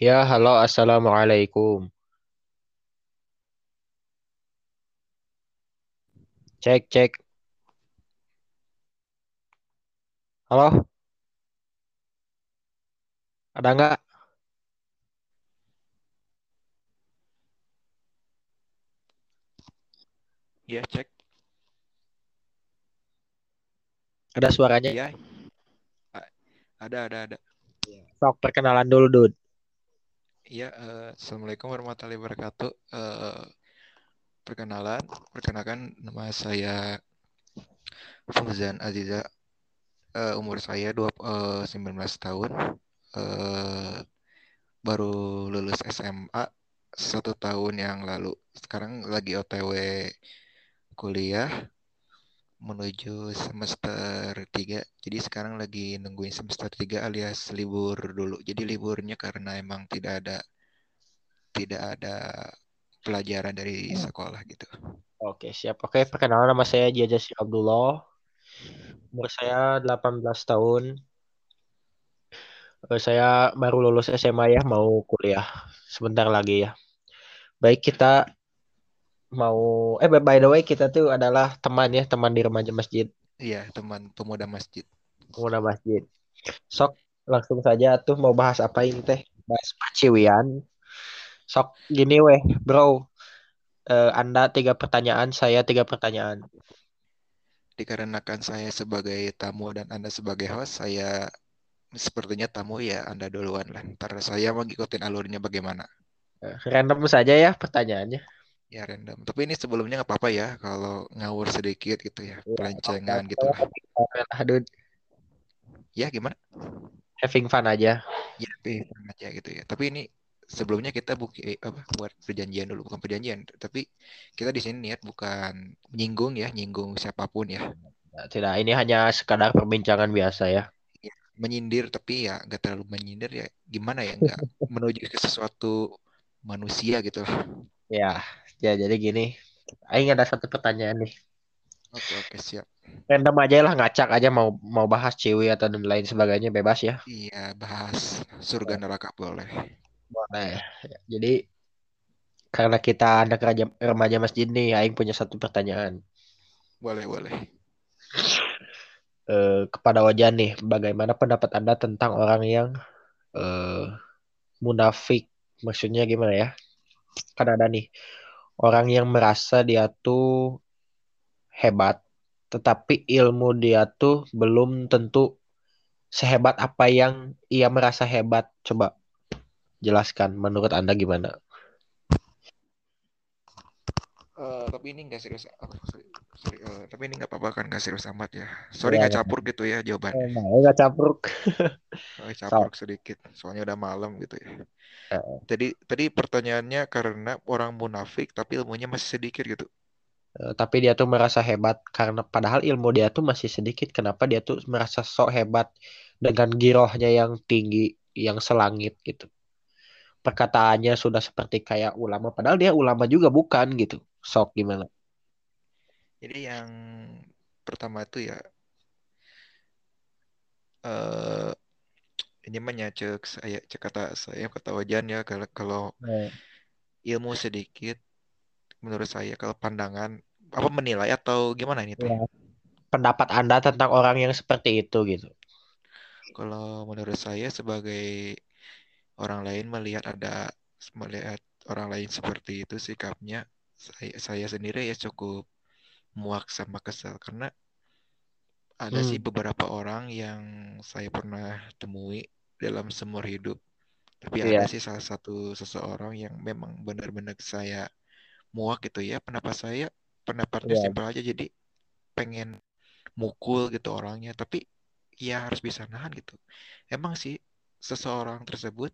Ya, halo, assalamualaikum. Cek, cek. Halo, ada nggak? Iya, cek. Ada suaranya? Iya, a- ada, ada, ada. Sok, perkenalan dulu, Dud. Iya, eh, Assalamualaikum warahmatullahi wabarakatuh. Eh, perkenalan, perkenalkan nama saya Fauzan Aziza. Eh, umur saya dua, eh, 19 tahun. Eh, baru lulus SMA satu tahun yang lalu. Sekarang lagi OTW kuliah menuju semester 3. Jadi sekarang lagi nungguin semester 3 alias libur dulu. Jadi liburnya karena emang tidak ada tidak ada pelajaran dari sekolah gitu. Oke, siap. Oke, perkenalan nama saya Jaja Sir Abdullah. Umur saya 18 tahun. Eh, Saya baru lulus SMA ya, mau kuliah sebentar lagi ya. Baik, kita mau... Eh, by the way, kita tuh adalah teman ya, teman di remaja masjid. Iya, teman pemuda masjid. Pemuda masjid. Sok, langsung saja tuh mau bahas apa ini teh? Bahas perciwian. Sok, gini weh, bro. Eh, Anda tiga pertanyaan, saya tiga pertanyaan. Dikarenakan saya sebagai tamu dan Anda sebagai host, saya sepertinya tamu ya Anda duluan lah. Ntar saya mau ngikutin alurnya bagaimana. Eh, Random saja ya pertanyaannya. Ya random. Tapi ini sebelumnya nggak apa-apa ya kalau ngawur sedikit gitu ya. Ya, Pelancengan oke. gitu lah. Lah, dude. Ya gimana? Having fun aja. Ya tapi aja gitu ya. Tapi ini sebelumnya kita buki, apa, buat perjanjian dulu. Bukan perjanjian. Tapi kita di sini niat bukan nyinggung ya. Nyinggung siapa pun ya. Tidak, ini hanya sekadar perbincangan biasa ya. ya, menyindir tapi ya nggak terlalu menyindir ya gimana ya nggak menuju ke sesuatu manusia gitu lah. Ya, ya jadi gini. Aing ada satu pertanyaan nih. Oke oke siap. Random aja lah, ngacak aja mau mau bahas ciwi atau dan lain sebagainya bebas ya. Iya bahas surga neraka boleh. Boleh. Jadi karena kita anak remaja, remaja masjid nih, Aing punya satu pertanyaan. Boleh boleh. Eh, kepada Wajan nih, bagaimana pendapat Anda tentang orang yang eh, munafik? Maksudnya gimana ya? Kan ada nih orang yang merasa dia tuh hebat, tetapi ilmu dia tuh belum tentu sehebat apa yang ia merasa hebat. Coba jelaskan menurut Anda gimana? Eh, tapi ini nggak serius. sorry, sorry, eh, tapi ini nggak apa-apa kan nggak serius amat ya. Sorry Ya, nggak ya. campur gitu ya jawabannya. Nah, nggak campur. Oh, So, campur sedikit. Soalnya udah malam gitu ya. eh, Jadi tadi pertanyaannya karena orang munafik tapi ilmunya masih sedikit gitu. eh, tapi dia tuh merasa hebat karena padahal ilmu dia tuh masih sedikit. Kenapa dia tuh merasa sok hebat dengan girohnya yang tinggi, yang selangit gitu. Perkataannya sudah seperti kayak ulama, padahal dia ulama juga bukan gitu. Sok gimana? Jadi yang pertama itu ya eh ini mah cek saya cek kata saya kata wajan ya kalau kalau Eh, ilmu sedikit menurut saya kalau pandangan apa menilai atau gimana ini teh ya, pendapat Anda tentang orang yang seperti itu gitu. kalau menurut saya sebagai orang lain melihat ada melihat orang lain seperti itu sikapnya saya saya sendiri ya cukup muak sama kesel. Karena ada sih Hmm, beberapa orang yang saya pernah temui dalam seumur hidup. Tapi ada iya, sih salah satu seseorang yang memang benar-benar saya muak gitu ya. Pendapat saya pendapatnya iya, simpel aja. Jadi pengen mukul gitu orangnya. Tapi ya harus bisa nahan gitu. Emang sih seseorang tersebut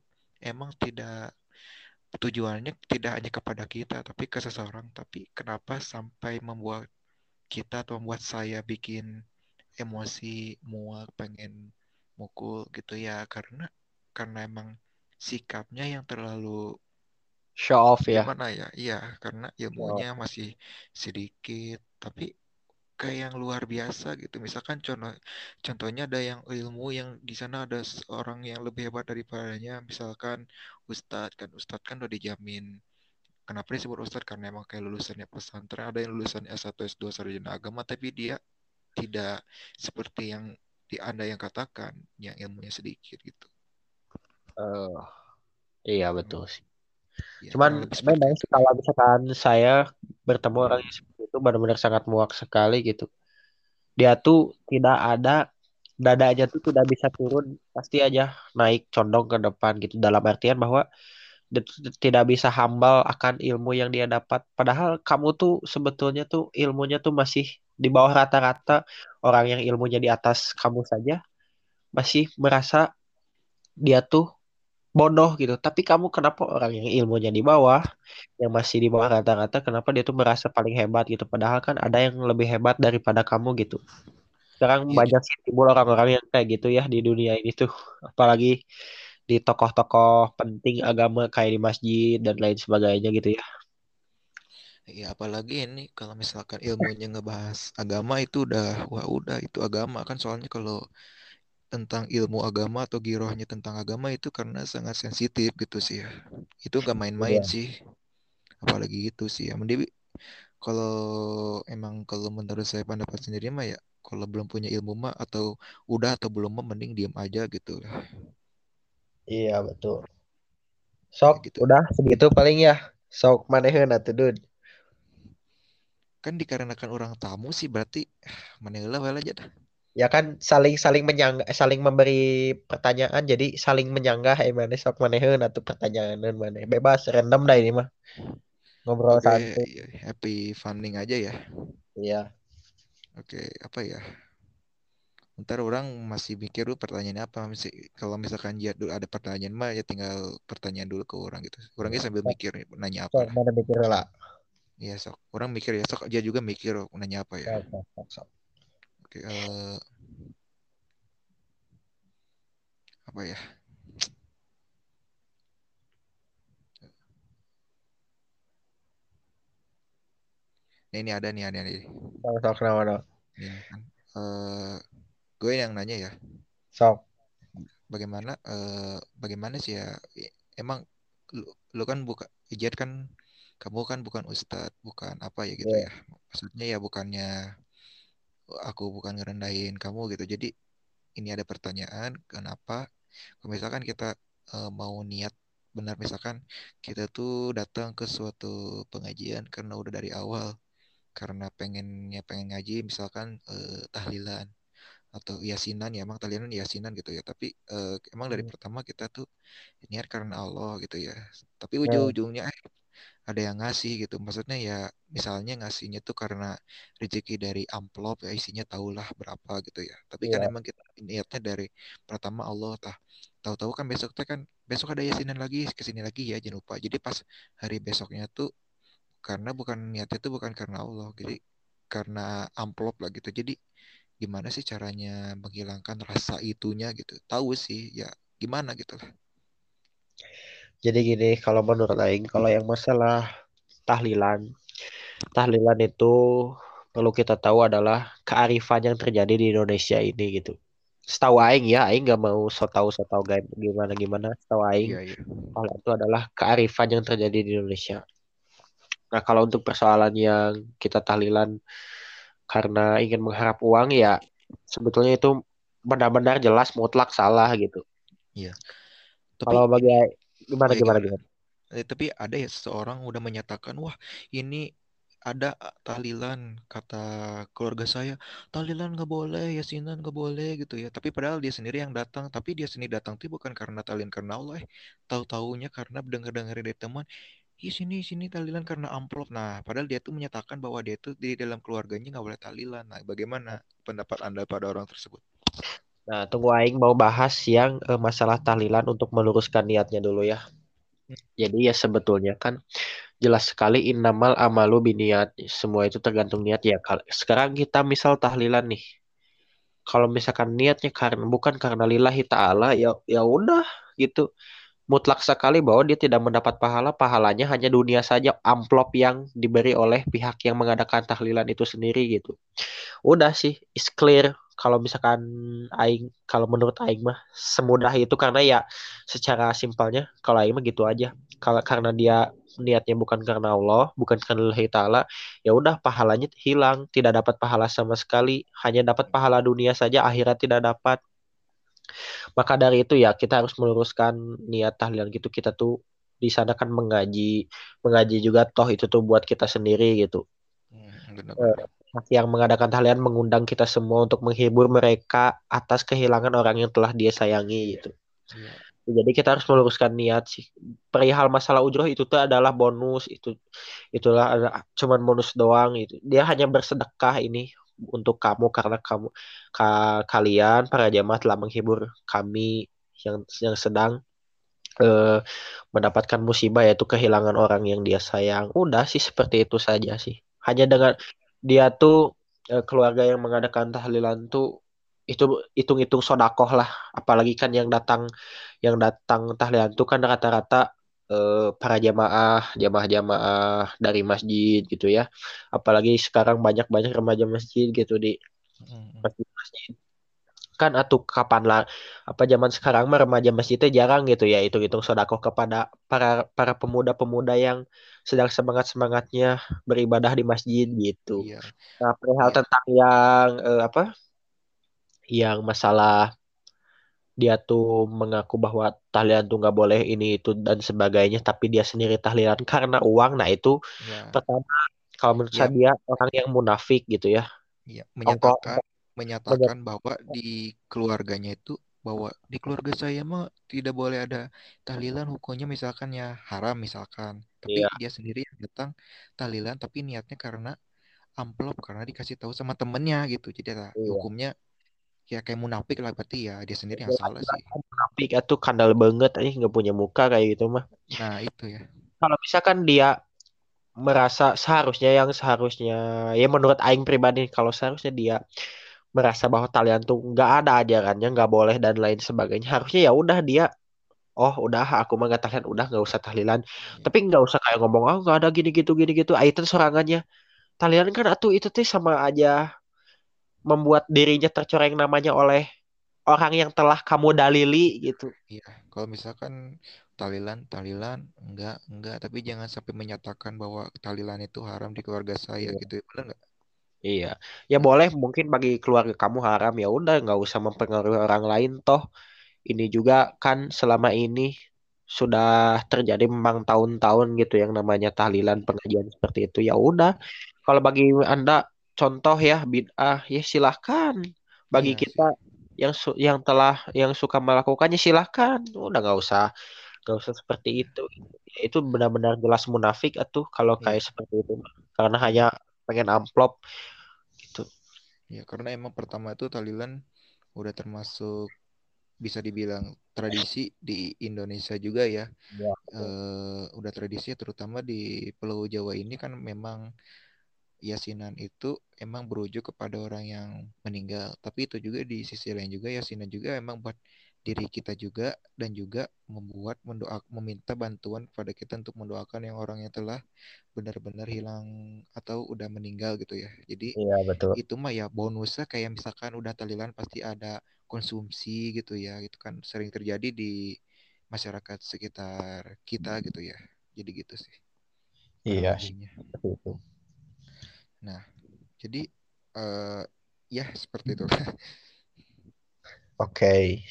emang tidak tujuannya tidak hanya kepada kita tapi ke seseorang. Tapi kenapa sampai membuat kita atau membuat saya bikin emosi muak pengen mukul gitu ya? Karena karena emang sikapnya yang terlalu show off ya. gimana ya? Iya karena ilmunya masih sedikit tapi kayak yang luar biasa gitu. Misalkan contoh contohnya ada yang ilmu yang di sana ada orang yang lebih hebat daripadanya, misalkan ustadz kan ustadz kan udah dijamin kenapa disebut ustadz karena emang kayak lulusannya pesantren ada yang lulusan S1 S2 sarjana agama tapi dia tidak seperti yang di anda yang katakan yang ilmunya sedikit gitu. Uh, iya betul sih. Ya, Cuman memang sih kalau misalkan saya bertemu orang yang seperti itu benar-benar sangat muak sekali gitu. Dia tuh tidak ada dadanya tuh tidak bisa turun, pasti aja naik condong ke depan gitu. Dalam artian bahwa dia tidak bisa hambal akan ilmu yang dia dapat. Padahal kamu tuh sebetulnya tuh ilmunya tuh masih di bawah rata-rata orang yang ilmunya di atas kamu saja masih merasa dia tuh bodoh gitu. Tapi kamu kenapa orang yang ilmunya di bawah, yang masih di bawah rata-rata, kenapa dia tuh merasa paling hebat gitu? Padahal kan ada yang lebih hebat daripada kamu gitu. Sekarang ya, banyak sih timbul orang-orang yang kayak gitu ya di dunia ini tuh. Apalagi di tokoh-tokoh penting agama kayak di masjid dan lain sebagainya gitu ya. Ya apalagi ini kalau misalkan ilmunya ngebahas agama itu udah wah udah itu agama kan soalnya kalau tentang ilmu agama atau girohnya tentang agama itu karena sangat sensitif gitu sih ya. Itu gak main-main yeah. sih. Apalagi gitu sih ya. Mending kalau emang kalau menurut saya pendapat sendiri mah ya kalau belum punya ilmu mah atau udah atau belum mah mending diam aja gitu. Iya betul. Sok gitu. udah segitu paling ya. Sok manehin atuh dud. Kan dikarenakan orang tamu sih berarti manehin lah aja dah ya kan saling saling menyanggah saling memberi pertanyaan jadi saling menyanggah eh mana sok maneheun atau pertanyaan mana bebas random dah ini mah. Ngobrol okay, santai. iya, happy funding aja ya. Iya. Oke okay, apa ya? Ntar orang masih mikir dulu pertanyaannya apa kalau misalkan dia dulu ada pertanyaan mah ya tinggal pertanyaan dulu ke orang gitu. Orangnya sambil mikir nanya apa sok, mana mikir lah. Iya sok. Orang mikir ya sok. Dia juga mikir nanya apa ya? Sok, sok, sok. Uh, apa ya? Nah, ini ada nih, ada nih. Sok, kenapa dong? Ini kan. Uh, gue yang nanya ya. Sok. Bagaimana, uh, bagaimana sih ya? Emang lu, lu kan buka ijat kan, kamu kan bukan ustadz, bukan apa ya gitu yeah. ya. Maksudnya ya bukannya aku bukan ngerendahin kamu gitu jadi ini ada pertanyaan kenapa kalau misalkan kita uh, mau niat benar misalkan kita tuh datang ke suatu pengajian karena udah dari awal karena pengennya pengen ngaji misalkan uh, tahlilan atau yasinan ya emang tahlilan yasinan gitu ya tapi uh, emang dari hmm. pertama kita tuh niat karena Allah gitu ya tapi ya. ujung-ujungnya eh ada yang ngasih gitu. Maksudnya ya misalnya ngasihnya tuh karena rezeki dari amplop ya isinya tahulah berapa gitu ya. Tapi yeah. kan iya. emang kita niatnya dari pertama Allah tah tahu-tahu kan besok teh kan besok ada yasinan lagi ke sini lagi ya jangan lupa. Jadi pas hari besoknya tuh karena bukan niatnya tuh bukan karena Allah jadi karena amplop lah gitu. Jadi gimana sih caranya menghilangkan rasa itunya gitu? Tahu sih ya gimana gitu lah jadi gini, kalau menurut Aing, kalau yang masalah tahlilan, tahlilan itu perlu kita tahu adalah kearifan yang terjadi di Indonesia ini gitu. Setahu Aing ya, Aing nggak mau so tahu so tahu gimana gimana. Setahu Aing, iya, iya. kalau itu adalah kearifan yang terjadi di Indonesia. Nah kalau untuk persoalan yang kita tahlilan karena ingin mengharap uang ya sebetulnya itu benar-benar jelas mutlak salah gitu. Iya. Tapi, kalau bagi Gimana oh, gimana gimana? Eh, tapi ada ya seseorang udah menyatakan wah ini ada tahlilan kata keluarga saya. Tahlilan nggak boleh yasinan nggak boleh gitu ya. Tapi padahal dia sendiri yang datang. Tapi dia sendiri datang tuh bukan karena tahlilan karena Allah eh. Tahu taunya karena dengar dengar dari teman Ih sini sini tahlilan karena amplop. Nah padahal dia tuh menyatakan bahwa dia tuh di dalam keluarganya nggak boleh tahlilan. Nah bagaimana pendapat anda pada orang tersebut Nah, tunggu Aing mau bahas yang uh, masalah tahlilan untuk meluruskan niatnya dulu ya. Jadi ya sebetulnya kan jelas sekali innamal amalu biniat. Semua itu tergantung niat ya. Sekarang kita misal tahlilan nih. Kalau misalkan niatnya karena bukan karena lillahi ta'ala ya ya udah gitu. mutlak sekali bahwa dia tidak mendapat pahala, pahalanya hanya dunia saja, amplop yang diberi oleh pihak yang mengadakan tahlilan itu sendiri gitu. Udah sih, is clear kalau misalkan aing kalau menurut aing mah semudah itu karena ya secara simpelnya kalau aing mah gitu aja. Kalau karena dia niatnya bukan karena Allah, bukan karena Allah taala, ya udah pahalanya hilang, tidak dapat pahala sama sekali, hanya dapat pahala dunia saja, akhirat tidak dapat. Maka dari itu ya kita harus meluruskan niat tahlilan gitu kita tuh di sana kan mengaji, mengaji juga toh itu tuh buat kita sendiri gitu. Hmm, benar, Eh, yang mengadakan tahlilan mengundang kita semua untuk menghibur mereka atas kehilangan orang yang telah dia sayangi gitu. Iya. Jadi kita harus meluruskan niat sih. Perihal masalah ujroh itu tuh adalah bonus itu itulah ada cuman bonus doang itu. Dia hanya bersedekah ini untuk kamu karena kamu ka, kalian para jamaah telah menghibur kami yang yang sedang eh, mendapatkan musibah yaitu kehilangan orang yang dia sayang. Udah sih seperti itu saja sih. Hanya dengan dia tuh eh, keluarga yang mengadakan tahlilan tuh itu hitung-hitung sodakoh lah. Apalagi kan yang datang yang datang tahlilan tuh kan rata-rata eh, para jamaah, jamaah-jamaah dari masjid gitu ya. Apalagi sekarang banyak-banyak remaja masjid gitu di masjid-masjid kan atuh kapan lah apa zaman sekarang mah remaja masjidnya jarang gitu ya itu hitung sodakoh kepada para para pemuda-pemuda yang sedang semangat-semangatnya beribadah di masjid gitu. Iya, Nah, perihal iya, tentang yang eh, apa yang masalah dia tuh mengaku bahwa tahlilan tuh nggak boleh ini itu dan sebagainya tapi dia sendiri tahlilan karena uang nah itu iya, pertama kalau menurut iya, saya dia orang yang munafik gitu ya iya. ongkos Menyatakan, menyatakan bahwa di keluarganya itu bahwa di keluarga saya mah tidak boleh ada tahlilan hukumnya misalkan ya haram misalkan. Tapi iya. dia sendiri yang datang tahlilan tapi niatnya karena amplop karena dikasih tahu sama temennya gitu. Jadi ya, iya. hukumnya ya kayak munafik lah berarti ya dia sendiri yang salah jelas-jelas sih. munafik itu kandal banget aja nggak punya muka kayak gitu mah. Nah itu ya. Kalau misalkan dia merasa seharusnya yang seharusnya ya menurut Aing pribadi kalau seharusnya dia merasa bahwa talian tuh nggak ada ajarannya nggak boleh dan lain sebagainya harusnya ya udah dia oh udah aku mah nggak tahlilan udah nggak usah tahlilan Iya, tapi nggak usah kayak ngomong oh nggak ada gini gitu gini gitu ah, itu sorangannya talian kan atuh itu tuh sama aja membuat dirinya tercoreng namanya oleh orang yang telah kamu dalili gitu iya. Kalau misalkan tahlilan, tahlilan, enggak, enggak. Tapi jangan sampai menyatakan bahwa tahlilan itu haram di keluarga saya Iya. gitu. Benar nggak? Iya, ya boleh mungkin bagi keluarga kamu haram ya udah nggak usah mempengaruhi orang lain toh. Ini juga kan selama ini sudah terjadi memang tahun-tahun gitu yang namanya tahlilan pengajian seperti itu. Ya udah kalau bagi anda contoh ya bid'ah ya silahkan. Bagi Iya kita sih. yang su- yang telah yang suka melakukannya silahkan. Udah nggak usah nggak usah seperti itu. Ya, itu benar-benar jelas munafik atuh kalau iya, kayak seperti itu. Karena hanya pengen amplop Iya, karena emang pertama itu tahlilan udah termasuk bisa dibilang tradisi di Indonesia juga ya. Ya. Eh, udah tradisi terutama di Pulau Jawa ini kan memang yasinan itu emang berujuk kepada orang yang meninggal. Tapi itu juga di sisi lain juga yasinan juga emang buat diri kita juga dan juga membuat mendoa meminta bantuan kepada kita untuk mendoakan yang orang yang telah benar-benar hilang atau udah meninggal gitu ya. Jadi Iya betul. itu mah ya bonusnya kayak misalkan udah tahlilan pasti ada konsumsi gitu ya. Itu kan sering terjadi di masyarakat sekitar kita gitu ya. Jadi gitu sih Iya itu. Nah, jadi eh ya seperti itu. Oke,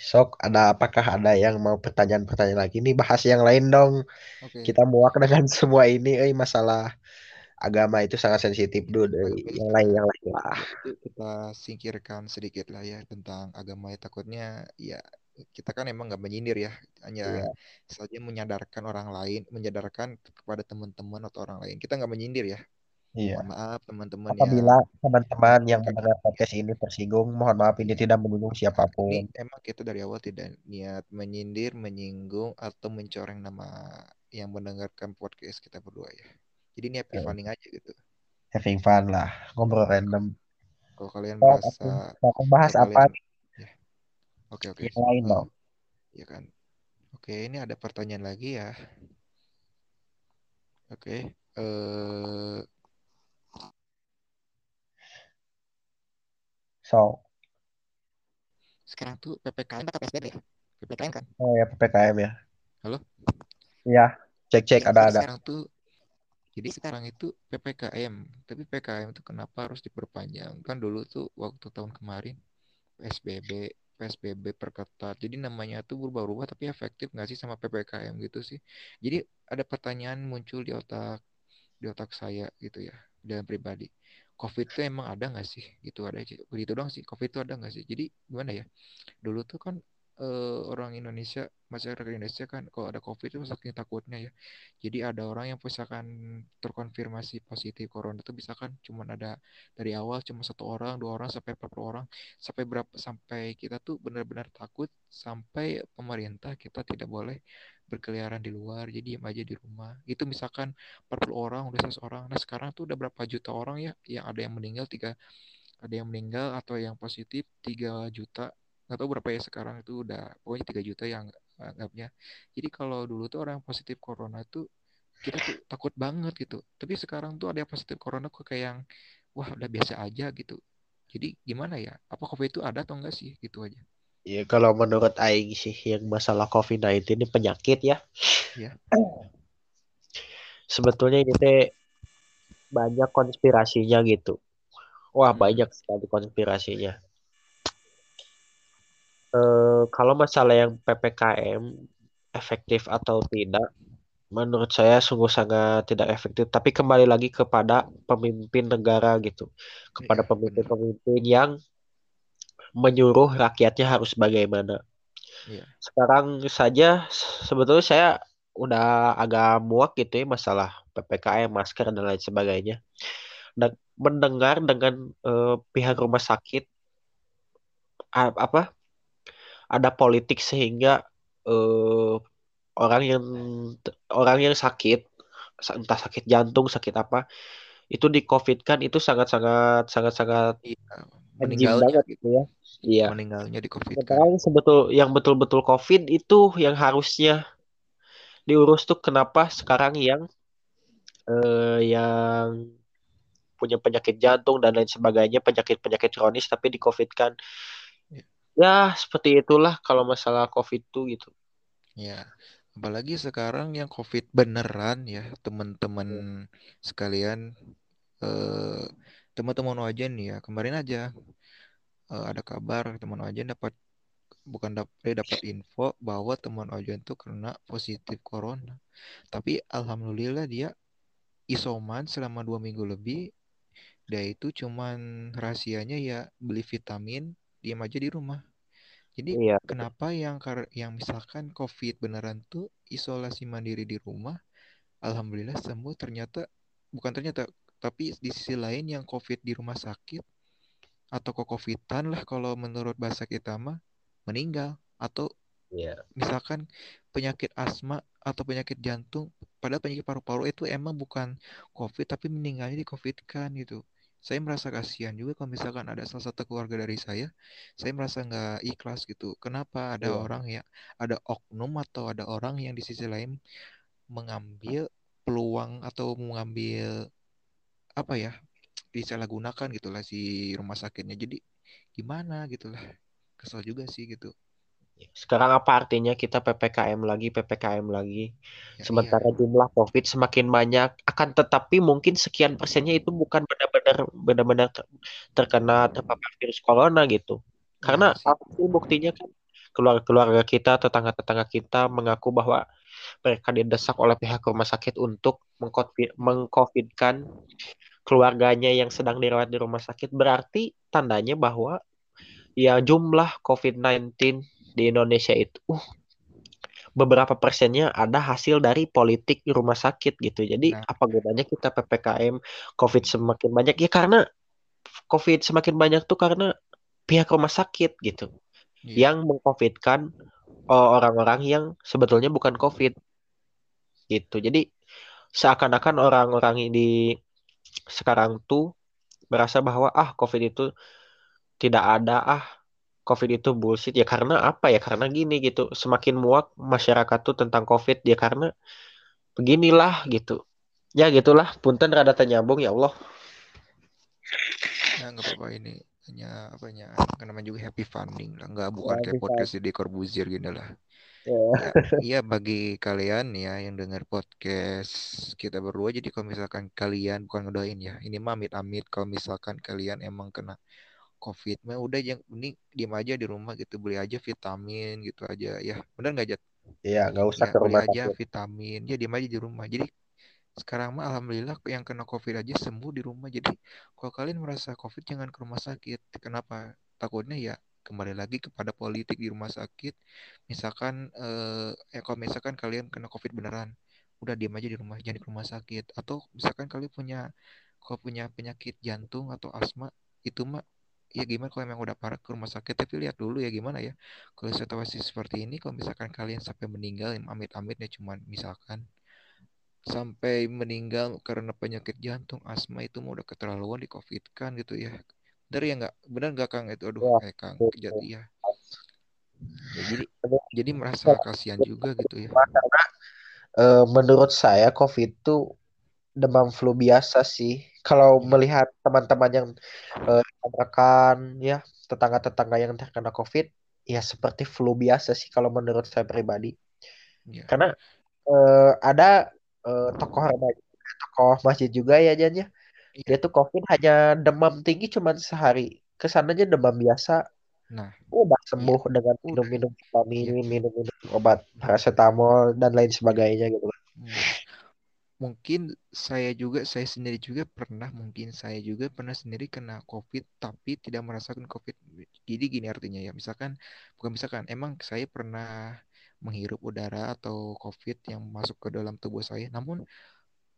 sok ada apakah ada yang mau pertanyaan-pertanyaan lagi? Nih bahas yang lain dong. Oke, Kita muak dengan semua ini, eh masalah agama itu sangat sensitif dulu. agama Yang lain yang lain lah. kita singkirkan sedikit lah ya tentang agama. Ya takutnya ya kita kan emang nggak menyindir ya. Hanya Iya, saja menyadarkan orang lain menyadarkan kepada teman-teman atau orang lain. Kita nggak menyindir ya iya. mohon maaf teman-teman Apabila yang teman-teman yang mendengar podcast ini tersinggung, mohon maaf ini ya tidak menyinggung Nah, ini siapa pun. emang kita dari awal tidak niat menyindir, menyinggung, atau mencoreng nama yang mendengarkan podcast kita berdua ya. Jadi ini happy funning aja gitu. having fun lah, Ya, ngobrol random. kalau kalian Sok, merasa aku mau bahas apa ya oke oke yang lain dong? ya kan Oke, ini ada pertanyaan lagi ya. Oke, eh So, sekarang tuh PPKM atau PSBB ya? PPKM kan? oh ya PPKM ya. Halo? Iya, cek-cek Ya, ada jadi ada. sekarang tuh jadi sekarang itu PPKM, tapi PPKM itu kenapa harus diperpanjang? Kan dulu tuh waktu tahun kemarin PSBB, PSBB perketat. Jadi namanya tuh berubah-ubah tapi efektif nggak sih sama PPKM gitu sih? Jadi ada pertanyaan muncul di otak di otak saya gitu ya dalam pribadi. COVID itu emang ada nggak sih? Gitu ada aja. Begitu doang sih. COVID itu ada nggak sih? Jadi gimana ya? Dulu tuh kan eh, orang Indonesia, masyarakat Indonesia kan kalau ada COVID itu saking takutnya ya. Jadi ada orang yang misalkan terkonfirmasi positif corona itu misalkan cuma ada dari awal cuma satu orang, dua orang sampai berapa orang, sampai berapa sampai kita tuh benar-benar takut sampai pemerintah kita tidak boleh berkeliaran di luar, jadi diam aja di rumah. Itu misalkan 40 orang, udah 100 orang. Nah sekarang tuh udah berapa juta orang ya, yang ada yang meninggal tiga, ada yang meninggal atau yang positif 3 juta. Nggak tahu berapa ya sekarang itu udah pokoknya 3 juta yang anggapnya jadi kalau dulu tuh orang positif corona tuh kita tuh takut banget gitu. Tapi sekarang tuh ada yang positif corona kok kayak yang wah udah biasa aja gitu. Jadi gimana ya? Apa covid itu ada atau enggak sih? Gitu aja Ya kalau menurut Aing sih yang masalah COVID-19 ini penyakit ya. ya Sebetulnya ini teh banyak konspirasinya gitu. Wah Hmm, banyak sekali konspirasinya. Eh, kalau masalah yang PPKM efektif atau tidak, menurut saya sungguh sangat tidak efektif. Tapi kembali lagi kepada pemimpin negara gitu, kepada iya pemimpin-pemimpin yang menyuruh rakyatnya harus bagaimana. iya Sekarang saja sebetulnya saya udah agak muak gitu ya masalah PPKM, masker dan lain sebagainya. Dan mendengar dengan eh, pihak rumah sakit apa ada politik sehingga eh, orang yang orang yang sakit entah sakit jantung sakit apa itu di COVID kan itu sangat sangat sangat sangat iya meninggalnya banget gitu ya. Iya. meninggalnya di covid kan Sementara yang sebetul yang betul-betul COVID itu yang harusnya diurus tuh kenapa sekarang yang eh, yang punya penyakit jantung dan lain sebagainya penyakit-penyakit kronis tapi di COVID kan ya, ya seperti itulah kalau masalah COVID tuh gitu. ya. apalagi sekarang yang covid beneran ya teman-teman sekalian eh, teman-teman wajan nih ya kemarin aja eh, ada kabar teman Ojan dapat bukan dapat dapat info bahwa teman Ojan tuh kena positif corona. Tapi alhamdulillah dia isoman selama dua minggu lebih. Dia itu cuman rahasianya ya beli vitamin, diam aja di rumah. Jadi Iya, kenapa yang kar- yang misalkan COVID beneran tuh isolasi mandiri di rumah, alhamdulillah sembuh ternyata bukan ternyata tapi di sisi lain yang COVID di rumah sakit atau kokovitan lah kalau menurut bahasa kita mah meninggal atau iya, misalkan penyakit asma atau penyakit jantung padahal penyakit paru-paru itu emang bukan covid tapi meninggalnya di covid kan gitu. Saya merasa kasihan juga kalau misalkan ada salah satu keluarga dari saya saya merasa nggak ikhlas gitu. Kenapa ada iya, orang ya ada oknum atau ada orang yang di sisi lain mengambil peluang atau mengambil apa ya disalahgunakan gitulah si rumah sakitnya. Jadi gimana gitulah kesel juga sih gitu. Sekarang apa artinya kita PPKM lagi, PPKM lagi, ya iya. sementara jumlah COVID semakin banyak, akan tetapi mungkin sekian persennya itu bukan benar-benar benar-benar ter- terkena terpapar virus corona gitu. iya Karena sih. buktinya kan keluarga-keluarga kita, tetangga-tetangga kita mengaku bahwa mereka didesak oleh pihak rumah sakit untuk mengcovidkan keluarganya yang sedang dirawat di rumah sakit. Berarti tandanya bahwa ya jumlah COVID-19 di Indonesia itu uh, beberapa persennya ada hasil dari politik di rumah sakit gitu. Jadi nah apa gunanya kita PPKM COVID semakin banyak ya karena COVID semakin banyak tuh karena pihak rumah sakit gitu iya yang mengcovidkan uh, orang-orang yang sebetulnya bukan COVID gitu. Jadi seakan-akan orang-orang di sekarang tuh merasa bahwa ah COVID itu tidak ada ah COVID itu bullshit ya karena apa ya? Karena gini gitu, semakin muak masyarakat tuh tentang COVID ya karena beginilah gitu. Ya gitulah, punten rada nyambung ya Allah. Nah, nggak apa-apa ini hanya apa ya kan namanya juga happy funding lah. Nggak bukan kayak podcast di Corbuzier gitu lah. Ya, iya bagi kalian ya yang dengar podcast kita berdua jadi kalau misalkan kalian bukan ngedoain ya ini mah amit-amit kalau misalkan kalian emang kena covid mah udah yang ini diam aja di rumah gitu beli aja vitamin gitu aja ya. Benar nggak Jat? Iya nggak usah ya, ke rumah beli aja vitamin ya diam aja di rumah. Jadi sekarang mah alhamdulillah yang kena covid aja sembuh di rumah. Jadi kalau kalian merasa covid jangan ke rumah sakit. Kenapa? Takutnya ya kembali lagi kepada politik di rumah sakit. Misalkan eh, ya kalau misalkan kalian kena covid beneran udah diam aja di rumah jangan ke rumah sakit. Atau misalkan kalian punya kalau punya penyakit jantung atau asma itu mah ya gimana kalau memang udah parah ke rumah sakit? Tapi lihat dulu ya gimana ya kalau situasi seperti ini kalau misalkan kalian sampai meninggal amit-amit ya cuman misalkan sampai meninggal karena penyakit jantung asma itu mau udah keterlaluan di covid kan gitu ya. Benar ya nggak? Benar nggak kang? Itu aduh ya, eh kang jadi ya. ya jadi jadi merasa kasihan juga gitu ya. Karena e, menurut saya covid itu demam flu biasa sih. Kalau melihat teman-teman yang e, rekan ya tetangga-tetangga yang terkena covid ya seperti flu biasa sih kalau menurut saya pribadi. Ya. karena e, ada uh, tokoh remaja tokoh masjid juga ya Jan ya iya. dia tuh covid hanya demam tinggi cuma sehari ke sananya demam biasa nah udah sembuh iya. dengan minum-minum vitamin iya. minum-minum obat paracetamol dan lain sebagainya gitu kan hmm. mungkin saya juga saya sendiri juga pernah mungkin saya juga pernah sendiri kena covid tapi tidak merasakan covid jadi gini artinya ya misalkan bukan misalkan emang saya pernah menghirup udara atau COVID yang masuk ke dalam tubuh saya. Namun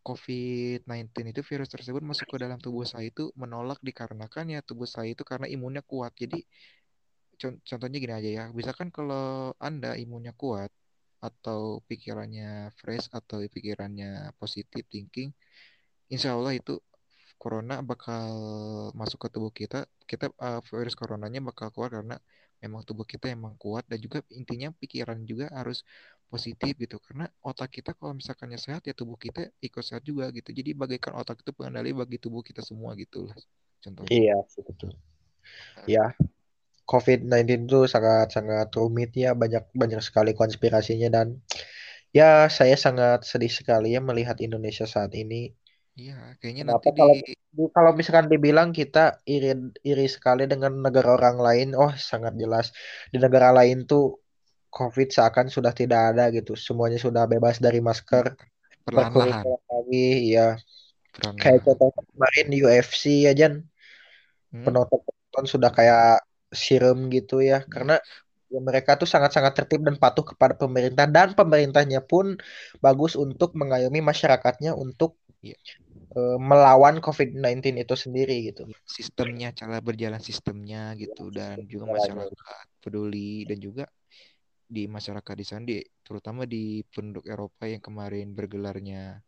COVID-19 itu virus tersebut masuk ke dalam tubuh saya itu menolak dikarenakan ya tubuh saya itu karena imunnya kuat. Jadi contohnya gini aja ya. Misalkan kalau Anda imunnya kuat atau pikirannya fresh atau pikirannya positif thinking, insya Allah itu corona bakal masuk ke tubuh kita. Kita uh, virus coronanya bakal keluar karena memang tubuh kita emang kuat dan juga intinya pikiran juga harus positif gitu. Karena otak kita kalau misalkannya sehat ya tubuh kita ikut sehat juga gitu. Jadi bagaikan otak itu pengendali bagi tubuh kita semua gitu lah contohnya. Iya betul. Ya COVID-19 itu sangat sangat rumit ya. Banyak banyak sekali konspirasinya dan ya saya sangat sedih sekali ya melihat Indonesia saat ini Iya, kayaknya Kenapa nanti kalau di... kalau misalkan dibilang kita iri iri sekali dengan negara orang lain, oh sangat jelas. Di negara lain tuh COVID seakan sudah tidak ada gitu, semuanya sudah bebas dari masker, perlahan-lahan. Lagi, ya. Kayak contoh kemarin UFC ya Jan, hmm? penonton penonton sudah kayak sirum gitu ya, karena ya mereka tuh sangat-sangat tertib dan patuh kepada pemerintah. Dan pemerintahnya pun bagus untuk mengayomi masyarakatnya untuk ya Eh, melawan COVID-19 itu sendiri gitu. Sistemnya, cara berjalan sistemnya gitu dan juga masyarakat peduli dan juga di masyarakat di sana, di, terutama di penduduk Eropa yang kemarin bergelarnya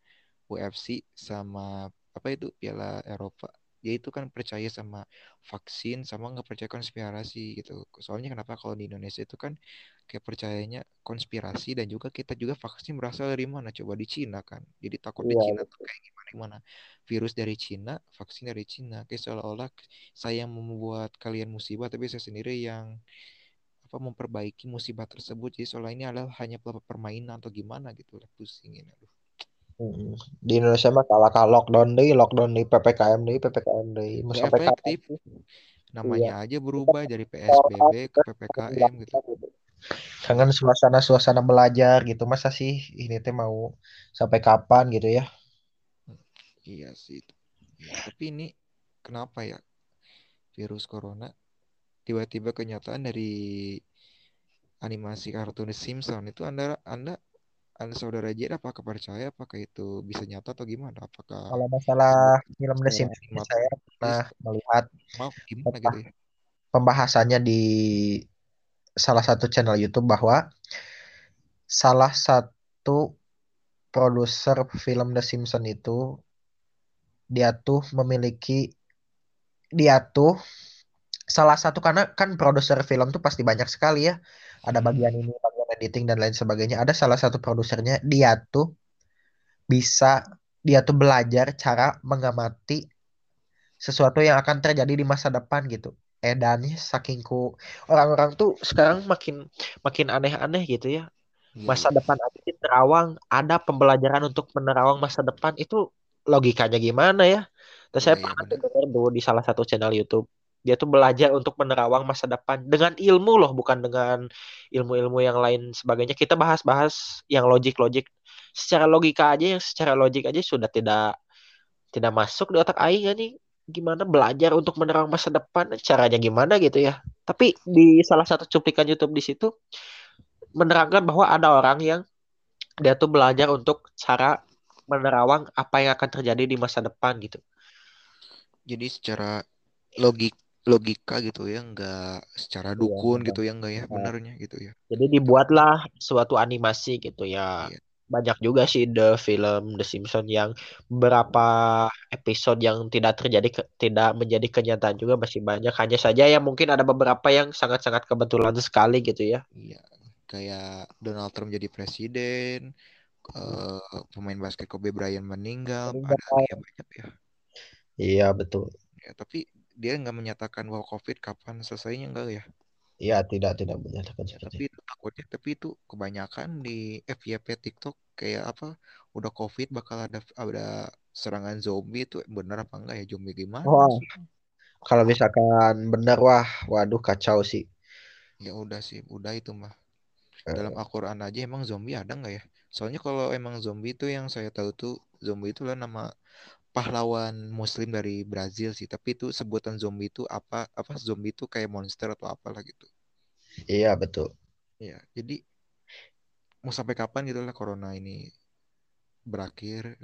UFC sama apa itu Piala Eropa dia itu kan percaya sama vaksin sama nggak percaya konspirasi gitu. Soalnya kenapa? Kalau di Indonesia itu kan kayak percayanya konspirasi dan juga kita juga vaksin berasal dari mana? Coba di Cina kan. Jadi takut di iya, Cina tuh kayak gimana gimana? Virus dari Cina vaksin dari Cina. Kayak seolah-olah saya yang membuat kalian musibah tapi saya sendiri yang apa memperbaiki musibah tersebut. Jadi soalnya ini adalah hanya permainan atau gimana gitu lah pusingin aduh di Indonesia mah kalah kalah lockdown deh, lockdown di PPKM deh, PPKM deh. Masa efektif. Namanya iya. aja berubah dari PSBB ke PPKM gitu. Kangen suasana-suasana belajar gitu. Masa sih ini teh mau sampai kapan gitu ya? Iya sih. Ya, tapi ini kenapa ya virus corona tiba-tiba kenyataan dari animasi kartun Simpson itu Anda Anda anda saudara Jed apakah percaya apakah itu bisa nyata atau gimana? Apakah kalau masalah film The Simpsons saya pernah melihat maaf gimana gitu ya? Pembahasannya di salah satu channel YouTube bahwa salah satu produser film The Simpsons itu dia tuh memiliki dia tuh salah satu karena kan produser film tuh pasti banyak sekali ya. Ada Hmm. bagian ini, bagian editing dan lain sebagainya. Ada salah satu produsernya dia tuh bisa dia tuh belajar cara mengamati sesuatu yang akan terjadi di masa depan gitu. Edannya saking ku orang-orang tuh sekarang makin makin aneh-aneh gitu ya. Iya, Masa iya. depan aja di Nerawang ada pembelajaran untuk menerawang masa depan itu logikanya gimana ya? Terus saya iya pernah denger dulu di salah satu channel YouTube. Dia tuh belajar untuk menerawang masa depan dengan ilmu loh, bukan dengan ilmu-ilmu yang lain sebagainya. Kita bahas-bahas yang logik-logik. Secara logika aja, yang secara logik aja sudah tidak tidak masuk di otak Aing ya nih. Gimana belajar untuk menerawang masa depan, caranya gimana gitu ya. Tapi di salah satu cuplikan YouTube di situ menerangkan bahwa ada orang yang dia tuh belajar untuk cara menerawang apa yang akan terjadi di masa depan gitu. Jadi secara logik logika gitu ya, enggak secara Iya, dukun benar. gitu ya enggak ya, Nah, benernya gitu ya. jadi dibuatlah suatu animasi gitu ya. iya, Banyak juga sih The film The Simpsons yang beberapa episode yang tidak terjadi ke- tidak menjadi kenyataan juga masih banyak. Hanya saja ya mungkin ada beberapa yang sangat-sangat kebetulan sekali gitu ya. iya. Kayak Donald Trump jadi presiden, eh, pemain basket Kobe Bryant meninggal, ada Meninggal. ya banyak ya. Iya betul. Ya, tapi dia nggak menyatakan bahwa COVID kapan selesainya enggak ya. Iya tidak tidak menyatakan Ya, seperti tapi itu. takutnya, tapi itu kebanyakan di FYP TikTok kayak apa, udah COVID bakal ada ada serangan zombie itu bener apa enggak ya zombie gimana maksudnya? kalau misalkan benar wah, waduh kacau sih. Ya udah sih, udah itu mah. Dalam Eh, Al-Quran aja emang zombie ada nggak ya? Soalnya kalau emang zombie itu yang saya tahu tuh zombie itu lah nama pahlawan Muslim dari Brazil sih. Tapi itu sebutan zombie itu apa? Apa zombie itu kayak monster atau apalah gitu. iya betul. Ya, jadi mau sampai kapan gitu lah corona ini berakhir.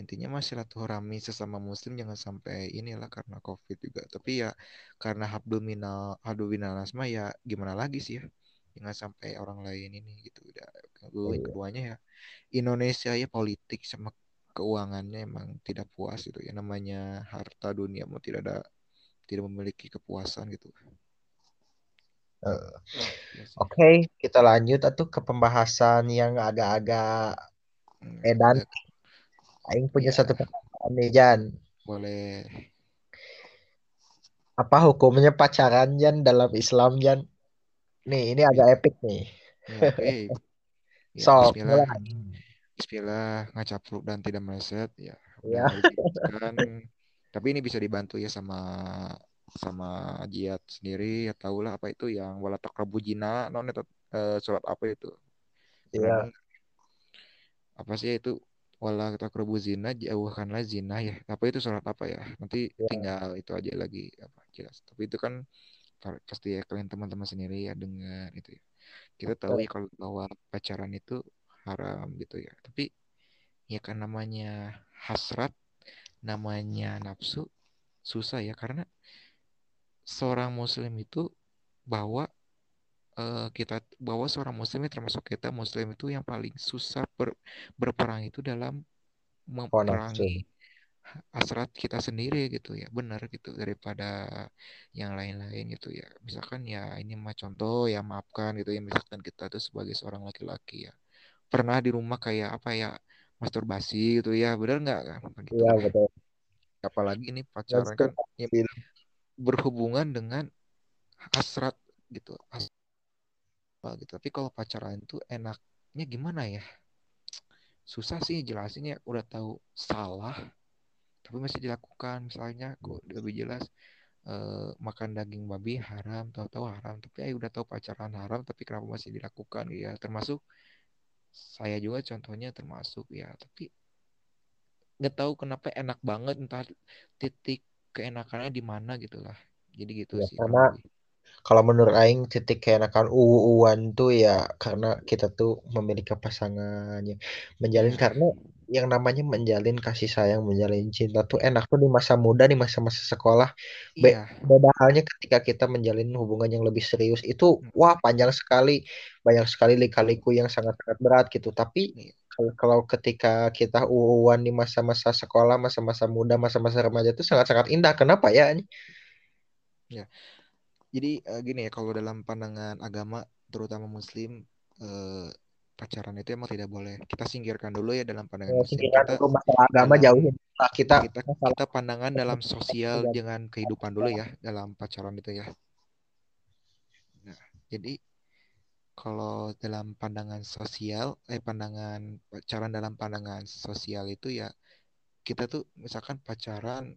Intinya mah silaturahmi sesama muslim jangan sampai inilah karena COVID juga. Tapi ya karena habdul minal habdul mah ya gimana lagi sih ya. Jangan sampai orang lain ini gitu. Udah Iya. keduanya ya Indonesia ya politik sama keuangannya emang tidak puas gitu ya namanya harta dunia mau tidak ada tidak memiliki kepuasan gitu. Sih. Oke, kita lanjut atau ke pembahasan yang agak-agak Hmm, edan. Aing punya ya satu pertanyaan nih, Jan. boleh Apa hukumnya pacaran, Jan, dalam Islam, Jan? Nih, ini agak Bi- epic nih. ya oke ya mulai. Bismillah ngacapruk dan tidak meleset ya Ya, dijelaskan tapi ini bisa dibantu ya sama sama Jiat sendiri ya tahulah apa itu yang wala taqrabu jina non itu eh, surat apa itu? Ya, dengar apa sih itu? Wala taqrabu zina jauhkanlah zina ya. Apa itu surat apa ya? Nanti ya, tinggal itu aja lagi apa jelas. Tapi itu kan pasti ya kalian teman-teman sendiri ya dengar itu ya. Kita tahu ya kalau bahwa pacaran itu haram gitu ya. Tapi ya kan namanya hasrat namanya nafsu susah ya. Karena seorang muslim itu bahwa eh, kita bahwa seorang muslim ini termasuk kita muslim itu yang paling susah ber- berperang itu dalam nafsu. memerangi hasrat kita sendiri gitu ya. Benar gitu daripada yang lain-lain gitu ya. Misalkan ya ini mah contoh ya maafkan gitu ya. Misalkan kita tuh sebagai seorang laki-laki ya pernah di rumah kayak apa ya masturbasi gitu ya benar nggak? Kan Iya, gitulah betul. apalagi ini pacaran kan ya berhubungan dengan hasrat gitu hasrat gitu. Tapi kalau pacaran itu enaknya gimana ya? Susah sih jelasinnya udah tahu salah tapi masih dilakukan. Misalnya kok lebih jelas eh, makan daging babi haram tahu-tahu haram tapi ya udah tahu pacaran haram tapi kenapa masih dilakukan? Ya termasuk saya juga contohnya termasuk ya tapi nggak tahu kenapa enak banget entah titik keenakannya di mana gitu lah. Jadi gitu Ya, sih karena kalau menurut Aing titik keenakan uu-uan tuh ya karena kita tuh memiliki pasangan yang menjalin karena yang namanya menjalin kasih sayang, menjalin cinta tuh enak tuh di masa muda, di masa-masa sekolah. Be- iya beda halnya ketika kita menjalin hubungan yang lebih serius itu wah panjang sekali, banyak sekali lika-liku yang sangat-sangat berat gitu. Tapi iya kalau kalau ketika kita uu-uan di masa-masa sekolah, masa-masa muda, masa-masa remaja itu sangat-sangat indah. Kenapa ya? Ya. Jadi uh, gini ya kalau dalam pandangan agama terutama muslim uh, pacaran itu emang tidak boleh. Kita singkirkan dulu ya dalam pandangan ya, muslim. Kita masalah agama dalam, jauhin nah, kita kita kita pandangan dalam sosial dengan kehidupan dulu ya dalam pacaran itu ya. Nah, jadi kalau dalam pandangan sosial, eh pandangan pacaran dalam pandangan sosial itu ya kita tuh misalkan pacaran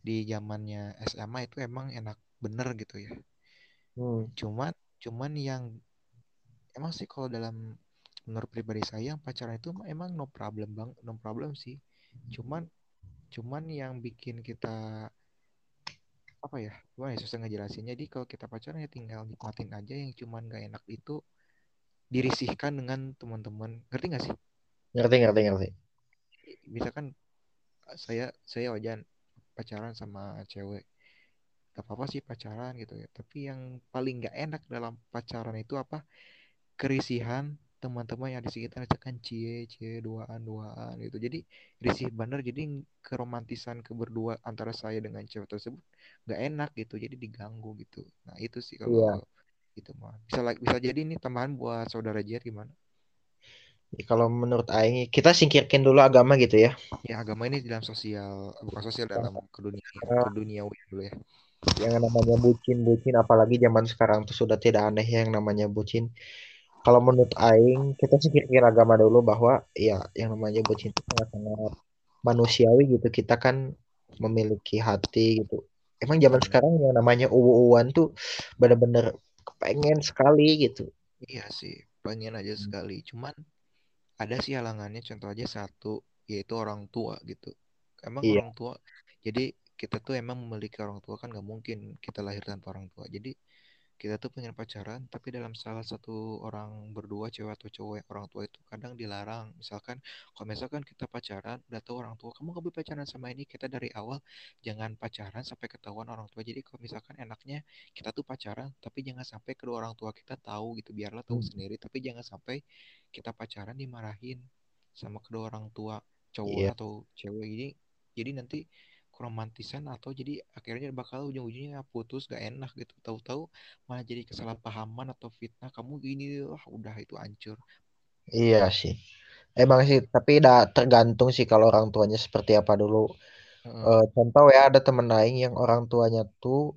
di zamannya SMA itu emang enak bener gitu ya. Hmm. Cuman cuman yang emang sih kalau dalam menurut pribadi saya pacaran itu emang no problem bang, no problem sih. Cuman cuman yang bikin kita apa ya gimana ya susah ngejelasinnya. Jadi kalau kita pacaran ya tinggal nikmatin aja yang cuman gak enak itu dirisihkan dengan teman-teman. Ngerti gak sih? Ngerti ngerti ngerti. Misalkan saya saya wajan pacaran sama cewek. Gak apa-apa sih pacaran gitu ya. Tapi yang paling gak enak dalam pacaran itu apa kerisihan teman-teman yang di sekitar kan cie cie duaan duaan gitu. Jadi risih bener jadi keromantisan keberdua antara saya dengan cewek tersebut nggak enak gitu jadi diganggu gitu. Nah itu sih kalau yeah. itu mah bisa bisa jadi ini tambahan buat saudara Jet gimana? Ya, kalau menurut Aing kita singkirkan dulu agama gitu ya. Ya agama ini dalam sosial bukan sosial dalam ke dunia ke dunia dulu ya. Yang namanya bucin bucin apalagi zaman sekarang tuh sudah tidak aneh yang namanya bucin kalau menurut Aing kita sih kira agama dulu bahwa ya yang namanya bocil itu sangat-sangat manusiawi gitu. Kita kan memiliki hati gitu. Emang zaman sekarang yang namanya uwu-uwan tuh bener-bener pengen sekali gitu. Iya sih pengen aja hmm. sekali. Cuman ada sih halangannya. Contoh aja satu yaitu orang tua gitu. Emang iya. orang tua jadi kita tuh emang memiliki orang tua kan nggak mungkin kita lahir tanpa orang tua. Jadi kita tuh pengen pacaran tapi dalam salah satu orang berdua cewek atau cowok orang tua itu kadang dilarang. Misalkan kalau misalkan kita pacaran udah tahu orang tua kamu gak boleh pacaran sama ini. Kita dari awal jangan pacaran sampai ketahuan orang tua. Jadi kalau misalkan enaknya kita tuh pacaran tapi jangan sampai kedua orang tua kita tahu gitu. Biarlah tahu hmm. sendiri tapi jangan sampai kita pacaran dimarahin sama kedua orang tua cowok yeah. atau cewek. Ini jadi nanti keromantisan atau jadi akhirnya bakal ujung-ujungnya putus gak enak gitu. Tahu-tahu malah jadi kesalahpahaman atau fitnah kamu gini wah udah itu hancur. Iya sih. Emang sih tapi udah tergantung sih kalau orang tuanya seperti apa dulu. Uh. Uh, contoh ya ada temen lain yang orang tuanya tuh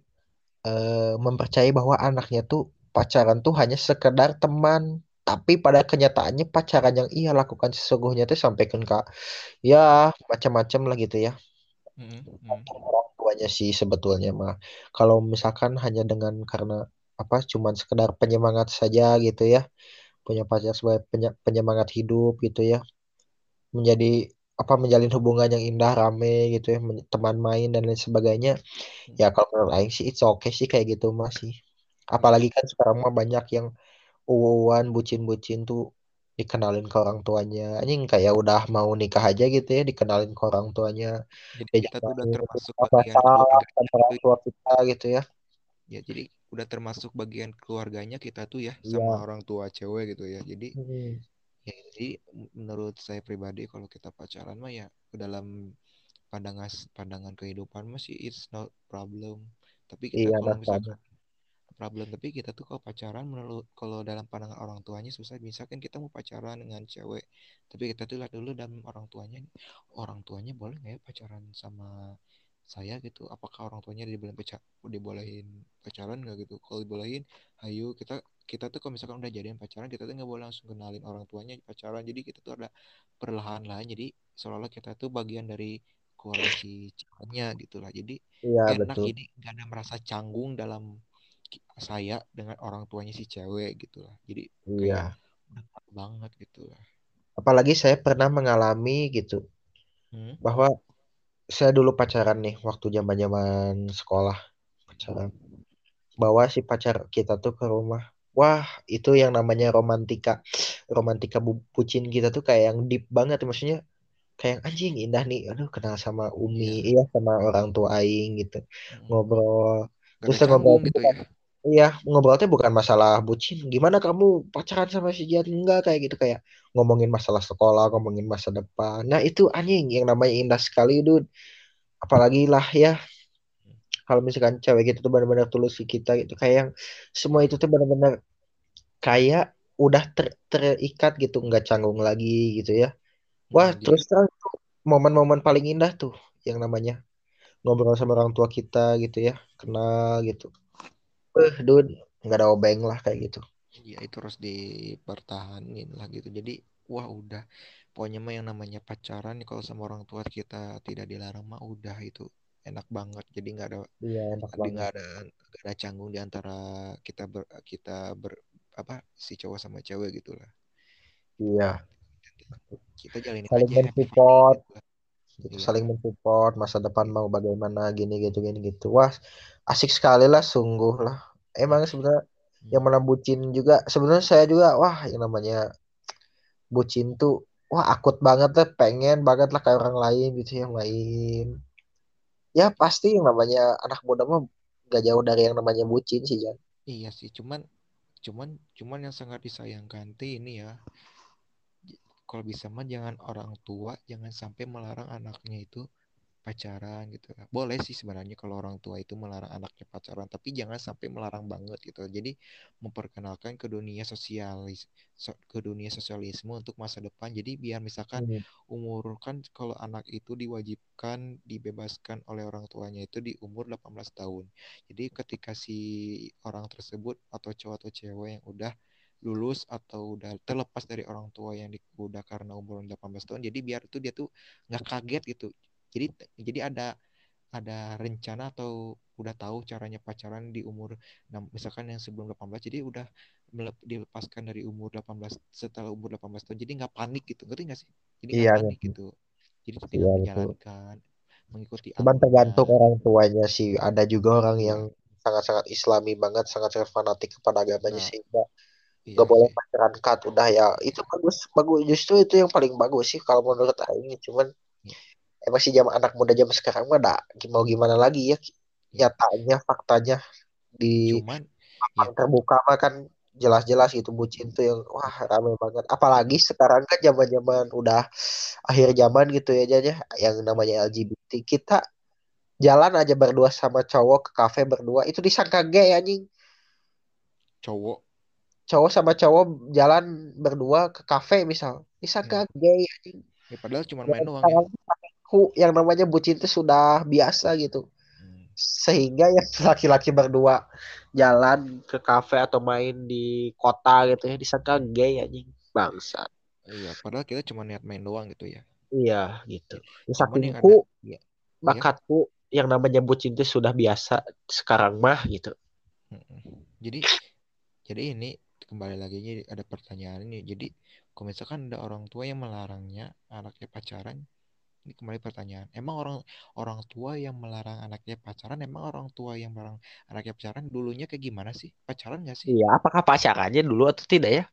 uh, mempercayai bahwa anaknya tuh pacaran tuh hanya sekedar teman. Tapi pada kenyataannya pacaran yang ia lakukan sesungguhnya tuh sampaikan kak ya macam-macam lah gitu ya orang tuanya sih sebetulnya mah. Kalau misalkan hanya dengan karena apa cuman sekedar penyemangat saja gitu ya. Punya pacar sebagai penyemangat hidup gitu ya. Menjadi apa menjalin hubungan yang indah rame gitu ya. Teman main dan lain sebagainya. Ya kalau menurut Aing sih it's okay sih kayak gitu masih apalagi kan sekarang mah banyak yang uwan bucin-bucin tuh dikenalin ke orang tuanya. Anjing kayak udah mau nikah aja gitu ya dikenalin ke orang tuanya. Jadi ya, kita tuh udah termasuk bagian keluarga orang tua kita gitu ya. Ya jadi udah termasuk bagian keluarganya kita tuh ya, ya. sama orang tua cewek gitu ya. Jadi hmm. ya jadi menurut saya pribadi kalau kita pacaran mah ya ke dalam pandangan pandangan kehidupan masih it's not problem. Tapi kita iya, kalau misalkan problem. Tapi kita tuh kalau pacaran menurut kalau dalam pandangan orang tuanya susah misalkan kita mau pacaran dengan cewek. Tapi kita tuh lihat dulu dalam orang tuanya. Orang tuanya boleh nggak ya pacaran sama saya gitu? Apakah orang tuanya dibolehin pacar dibolehin pacaran nggak gitu? Kalau dibolehin ayo kita kita tuh kalau misalkan udah jadian pacaran kita tuh nggak boleh langsung kenalin orang tuanya pacaran. Jadi kita tuh ada perlahan-lahan jadi seolah-olah kita tuh bagian dari keluarga si ceweknya gitulah. Jadi ya, enak betul. ini gak ada merasa canggung dalam saya dengan orang tuanya si cewek gitu lah. Jadi iya. kayak banget gitu lah. Apalagi saya pernah mengalami gitu hmm? bahwa saya dulu pacaran nih waktu zaman zaman sekolah pacaran. Bawa si pacar kita tuh ke rumah. Wah itu yang namanya romantika. Romantika bucin kita tuh kayak yang deep banget maksudnya kayak anjing indah nih. Aduh kenal sama Umi iya, iya sama orang tua aing gitu. Hmm. ngobrol. Gak terus ngobrol gitu ya Iya, ngobrolnya bukan masalah bucin. Gimana kamu pacaran sama si Jan? Enggak kayak gitu kayak ngomongin masalah sekolah, ngomongin masa depan. Nah, itu anjing yang namanya indah sekali, dude. Apalagi lah ya kalau misalkan cewek gitu tuh benar-benar tulus ke kita gitu kayak yang semua itu tuh benar-benar kayak udah ter terikat gitu nggak canggung lagi gitu ya wah Hmm, terus jadi terang tuh momen-momen paling indah tuh yang namanya ngobrol sama orang tua kita gitu ya kenal gitu eh dude nggak ada obeng lah kayak gitu ya itu harus dipertahanin lah gitu. Jadi wah udah pokoknya mah yang namanya pacaran kalau sama orang tua kita tidak dilarang mah udah itu enak banget. Jadi nggak ada iya enak jadi nggak ada nggak ada canggung di antara kita ber kita ber apa si cowok sama cewek gitu lah. iya Kita jalani saling mensupport gitu. saling mensupport masa depan mau bagaimana gini gitu gini gitu wah asik sekali lah sungguh lah emang sebenarnya yang Hmm. mana bucin juga sebenarnya saya juga wah yang namanya bucin tuh wah akut banget deh pengen banget lah kayak orang lain gitu yang lain ya pasti yang namanya anak muda mah gak jauh dari yang namanya bucin sih Jan Iya sih, cuman cuman cuman yang sangat disayangkan tuh ini ya kalau bisa mah jangan orang tua jangan sampai melarang anaknya itu pacaran gitu. Boleh sih sebenarnya kalau orang tua itu melarang anaknya pacaran tapi jangan sampai melarang banget gitu. Jadi memperkenalkan ke dunia sosialis so- ke dunia sosialisme untuk masa depan. Jadi biar misalkan Hmm, umur kan kalau anak itu diwajibkan dibebaskan oleh orang tuanya itu di umur 18 tahun. Jadi ketika si orang tersebut atau cowok atau cewek yang udah lulus atau udah terlepas dari orang tua yang di, udah karena umur 18 tahun jadi biar tuh dia tuh nggak kaget gitu. Jadi jadi ada ada rencana atau udah tahu caranya pacaran di umur misalkan yang sebelum 18 jadi udah melep- dilepaskan dari umur 18 setelah umur 18 tahun jadi nggak panik gitu ngerti nggak sih? Jadi iya nggak panik gitu. gitu. Jadi iya tinggal menjalankan mengikuti cuman tergantung orang tuanya sih. Ada juga orang yang iya sangat-sangat islami banget sangat-sangat fanatik kepada agamanya nah sehingga iya. gak boleh sih pacaran cut udah ya. Itu bagus bagus. Justru itu yang paling bagus sih kalau menurut Aing cuman iya emang sih zaman anak muda zaman sekarang mah ada mau gimana lagi ya. Iya nyatanya faktanya di cuman ya terbuka mah kan jelas-jelas gitu bucin tuh yang wah rame banget. Apalagi sekarang kan zaman-zaman udah akhir zaman gitu ya jadinya yang namanya LGBT kita jalan aja berdua sama cowok ke kafe berdua. Itu disangka gay anjing. Cowok cowok sama cowok jalan berdua ke kafe misal. Disangka hmm. gay anjing. Ya padahal cuma main doang ya. Aku yang namanya bucin itu sudah biasa gitu. Hmm. sehingga ya laki-laki berdua jalan ke kafe atau main di kota gitu ya disangka gay anjing. Bangsa. Iya padahal kita cuma niat main doang gitu ya. Iya gitu. Ya, sakingku ada ya bakatku yang namanya bucin itu sudah biasa sekarang mah gitu. Mm-mm. jadi jadi ini kembali lagi ini ada pertanyaan ini. Jadi kalau misalkan ada orang tua yang melarangnya anaknya pacaran ini kembali pertanyaan. Emang orang orang tua yang melarang anaknya pacaran emang orang tua yang melarang anaknya pacaran dulunya kayak gimana sih? Pacaran gak sih? Iya apakah pacarannya dulu atau tidak ya?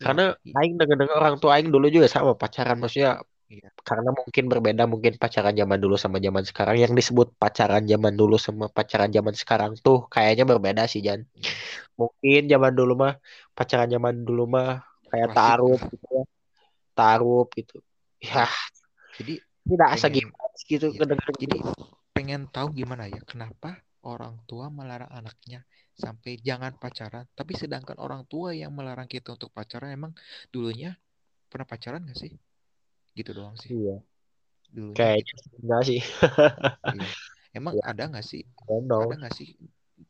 Iya. Karena i- aing dengar-dengar orang tua aing dulu juga sama pacaran maksudnya iya karena mungkin berbeda mungkin pacaran zaman dulu sama zaman sekarang. Yang disebut pacaran zaman dulu sama pacaran zaman sekarang tuh kayaknya berbeda sih Jan. Mungkin zaman dulu mah pacaran zaman dulu mah kayak klasik taruh gitu ya. Taruh gitu. Ya jadi tidak asa gimana gitu iya kedengar jadi pengen tahu gimana ya kenapa orang tua melarang anaknya sampai jangan pacaran? Tapi sedangkan orang tua yang melarang kita untuk pacaran emang dulunya pernah pacaran gak sih gitu doang sih. Iya. Gitu sih enggak sih. Iya. Emang ya. ada nggak sih ada nggak sih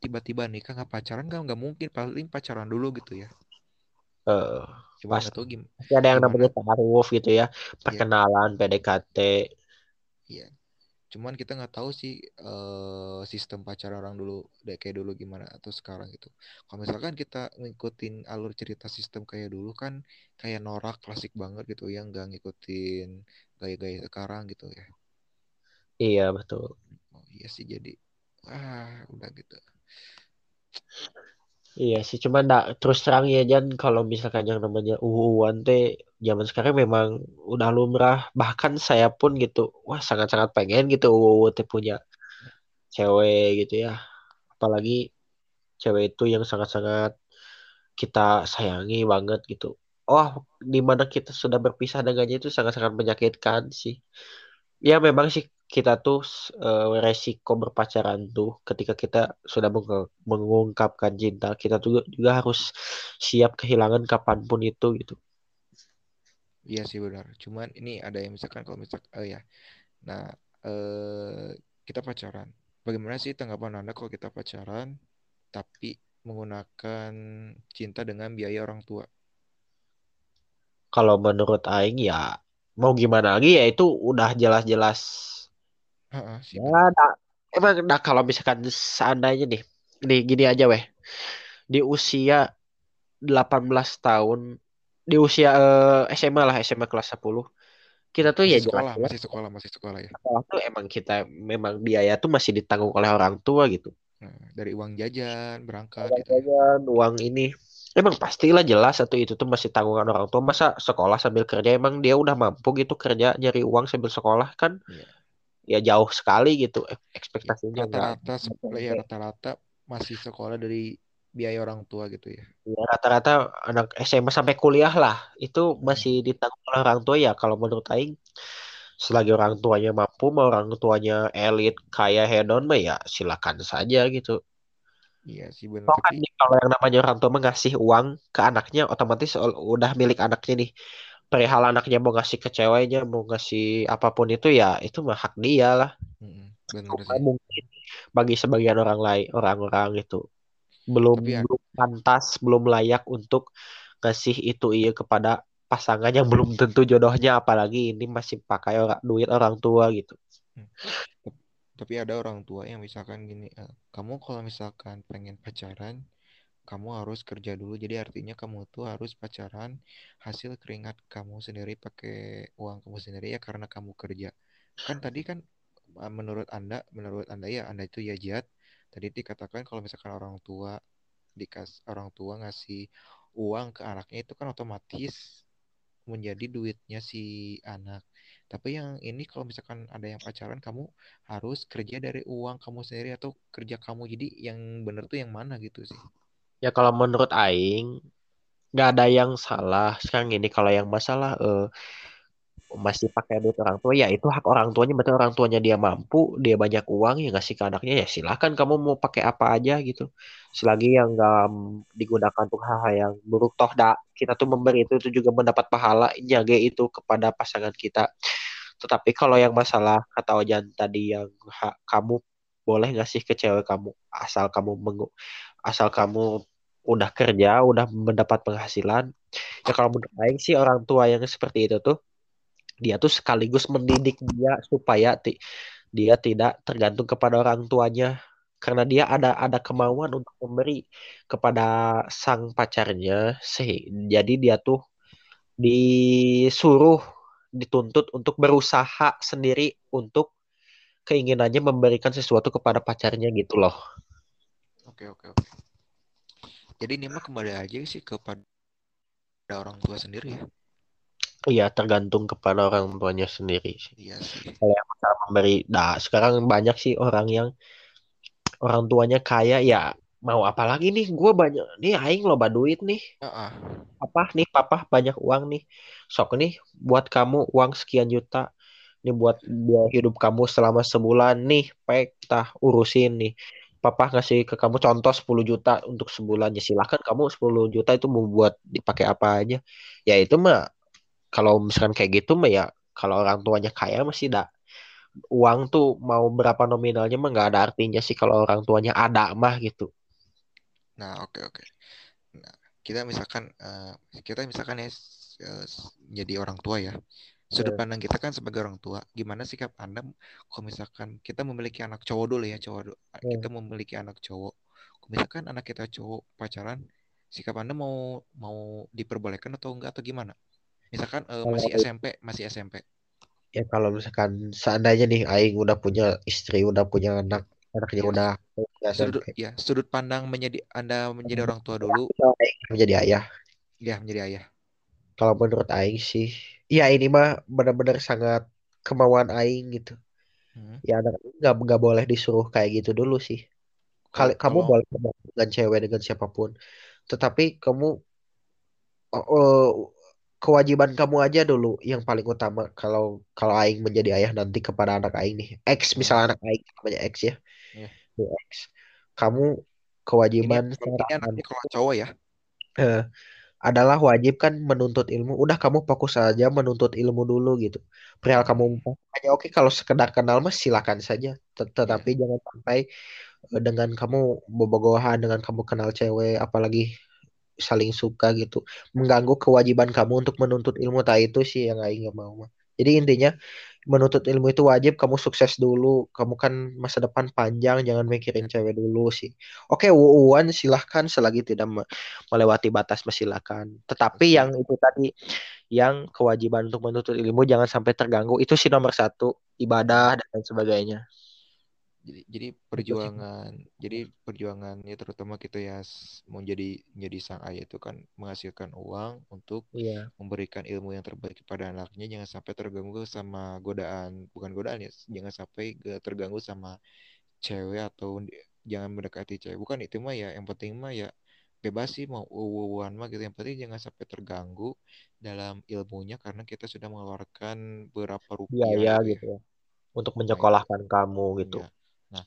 tiba-tiba nikah nggak pacaran? Kan nggak mungkin paling pacaran dulu gitu ya. Eh, cuman nggak pasti tahu ada yang namanya taruh gitu ya iya. perkenalan PDKT iya cuman kita nggak tahu sih eh, sistem pacaran orang dulu kayak dulu gimana atau sekarang gitu. Kalau misalkan kita ngikutin alur cerita sistem kayak dulu kan kayak norak klasik banget gitu yang nggak ngikutin gaya-gaya sekarang gitu ya. Iya betul. Oh iya sih jadi ah udah gitu. Iya sih, cuman nggak terus terang ya Jan, kalau misalkan yang namanya UU-an teh zaman sekarang memang udah lumrah. Bahkan saya pun gitu, wah sangat-sangat pengen gitu teh punya cewek gitu ya. Apalagi cewek itu yang sangat-sangat kita sayangi banget gitu. Oh, di mana kita sudah berpisah dengannya itu sangat-sangat menyakitkan sih. Ya memang sih kita tuh uh, resiko berpacaran tuh ketika kita sudah mengungkapkan cinta kita tuh juga harus siap kehilangan kapan pun itu gitu iya sih benar. Cuman ini ada yang misalkan kalau misalkan oh ya. Nah eh, kita pacaran. Bagaimana sih tanggapan anda kalau kita pacaran tapi menggunakan cinta dengan biaya orang tua? Kalau menurut Aing ya mau gimana lagi ya itu udah jelas-jelas. Uh, sih ya, nah, emang nah kalau misalkan seandainya nih nih gini aja weh. Di usia 18 tahun di usia uh, eh, SMA lah SMA kelas 10 kita tuh masih ya sekolah jelas, masih sekolah masih sekolah ya. Sekolah tuh emang kita memang biaya tuh masih ditanggung oleh orang tua gitu. Nah, dari uang jajan berangkat uang gitu. ya. jajan ya. uang ini. Emang pastilah jelas satu itu tuh masih tanggungan orang tua. Masa sekolah sambil kerja emang dia udah mampu gitu kerja nyari uang sambil sekolah kan? Yeah. ya jauh sekali gitu ekspektasinya rata-rata ya rata-rata masih sekolah dari biaya orang tua gitu ya ya rata-rata anak SMA sampai kuliah lah itu masih ditanggung oleh orang tua ya kalau menurut Aing selagi orang tuanya mampu mau orang tuanya elit kaya hedon mah ya silakan saja gitu Iya sih benar. Oh, tapi... kalau yang namanya orang tua mengasih uang ke anaknya otomatis udah milik anaknya nih. Perihal anaknya mau ngasih ke ceweknya, mau ngasih apa pun itu ya itu mah hak dia lah. benar sih. Mungkin bagi sebagian orang lain orang-orang itu belum ya... belum pantas, belum layak untuk ngasih itu iya kepada pasangan yang belum tentu jodohnya. Apalagi ini masih pakai orang, duit orang tua gitu. Hmm. Tapi ada orang tua yang misalkan gini uh, kamu kalau misalkan pengen pacaran kamu harus kerja dulu. Jadi artinya kamu tuh harus pacaran hasil keringat kamu sendiri pakai uang kamu sendiri ya karena kamu kerja. Kan tadi kan eh, menurut anda menurut anda ya anda itu ya jihad tadi dikatakan kalau misalkan orang tua dikas orang tua ngasih uang ke anaknya itu kan otomatis menjadi duitnya si anak tapi yang ini kalau misalkan ada yang pacaran kamu harus kerja dari uang kamu sendiri atau kerja kamu. Jadi yang benar tuh yang mana gitu sih. Ya kalau menurut aing nggak ada yang salah. Sekarang ini kalau yang masalah uh, masih pakai duit orang tua ya itu hak orang tuanya. Betul orang tuanya dia mampu dia banyak uang ya ngasih ke anaknya ya silahkan kamu mau pakai apa aja gitu. Selagi yang nggak digunakan untuk hal-hal yang buruk. Toh dak kita tuh memberi itu, itu juga mendapat pahala jaga itu kepada pasangan kita. Tetapi kalau yang masalah kata Ojan tadi yang ha, kamu boleh ngasih ke cewek kamu? Asal kamu mengu asal kamu udah kerja udah mendapat penghasilan. Ya kalau menurut sih orang tua yang seperti itu tuh dia tuh sekaligus mendidik dia supaya ti dia tidak tergantung kepada orang tuanya karena dia ada ada kemauan untuk memberi kepada sang pacarnya sih jadi dia tuh disuruh dituntut untuk berusaha sendiri untuk keinginannya memberikan sesuatu kepada pacarnya gitu loh. Oke oke oke. Jadi ini mah kembali aja sih kepada orang tua sendiri ya. Iya, tergantung kepada orang tuanya sendiri sih. Iya sih. Kalau yang memberi, nah sekarang banyak sih orang yang orang tuanya kaya ya mau apa lagi nih? Gue banyak nih, aing loba duit nih. Uh-uh. Apa nih, papa banyak uang nih. Sok nih buat kamu uang sekian juta. Ini buat biaya hidup kamu selama sebulan nih, pek tah urusin nih. Papa ngasih ke kamu contoh 10 juta untuk sebulan ya silahkan kamu 10 juta itu mau buat dipakai apa aja. Ya itu mah kalau misalkan kayak gitu mah ya kalau orang tuanya kaya masih ada uang tuh mau berapa nominalnya mah nggak ada artinya sih kalau orang tuanya ada mah gitu. Nah oke okay, oke. Okay. Nah kita misalkan uh, kita misalkan ya uh, jadi orang tua ya. Sudut yeah. pandang kita kan sebagai orang tua, gimana sikap anda kalau misalkan kita memiliki anak cowok dulu ya cowok, yeah. kita memiliki anak cowok, kalau misalkan anak kita cowok pacaran, sikap anda mau mau diperbolehkan atau enggak atau gimana? Misalkan uh, masih SMP, masih SMP. Ya kalau misalkan seandainya nih Aing udah punya istri, udah punya anak, anaknya ya. udah sudut, ya sudut pandang menjadi Anda menjadi orang tua dulu. Menjadi ayah. Ya menjadi ayah. Kalau menurut Aing sih, ya ini mah benar-benar sangat kemauan Aing gitu. Hmm. Ya anak nggak nggak boleh disuruh kayak gitu dulu sih. Kali kamu boleh dengan cewek dengan siapa pun, tetapi kamu oh, oh, kewajiban kamu aja dulu yang paling utama kalau kalau aing menjadi ayah nanti kepada anak aing nih. X Hmm, misalnya anak aing namanya X ya. Ini X. Kamu kewajiban ini anak kalau cowok ya. eh, adalah wajib kan menuntut ilmu. Udah kamu fokus aja menuntut ilmu dulu gitu. Perihal kamu hanya oke kalau sekedar kenal mas silakan saja. Tet-. Tetapi jangan sampai eh, dengan kamu bobogohan dengan kamu kenal cewek apalagi saling suka gitu. Mengganggu kewajiban kamu untuk menuntut ilmu. Tak itu sih yang Aing nggak mau mah. Jadi intinya menuntut ilmu itu wajib kamu sukses dulu. Kamu kan masa depan panjang jangan mikirin cewek dulu sih. Oke wuuan silahkan. Selagi tidak me- melewati batas mah silakan. Tetapi Tapi yang itu tadi yang kewajiban untuk menuntut ilmu jangan sampai terganggu. Itu sih nomor satu ibadah dan lain sebagainya jadi jadi perjuangan jadi perjuangannya terutama kita ya mau jadi menjadi sang ayah itu kan menghasilkan uang untuk iya. memberikan ilmu yang terbaik kepada anaknya. Jangan sampai terganggu sama godaan bukan godaan ya jangan sampai terganggu sama cewek atau jangan mendekati cewek. Bukan itu mah ya yang penting mah ya bebas sih mau uwuan mah gitu. Yang penting jangan sampai terganggu dalam ilmunya karena kita sudah mengeluarkan beberapa rupiah biaya gitu ya gitu ya untuk nah menyekolahkan kamu gitu. Ya nah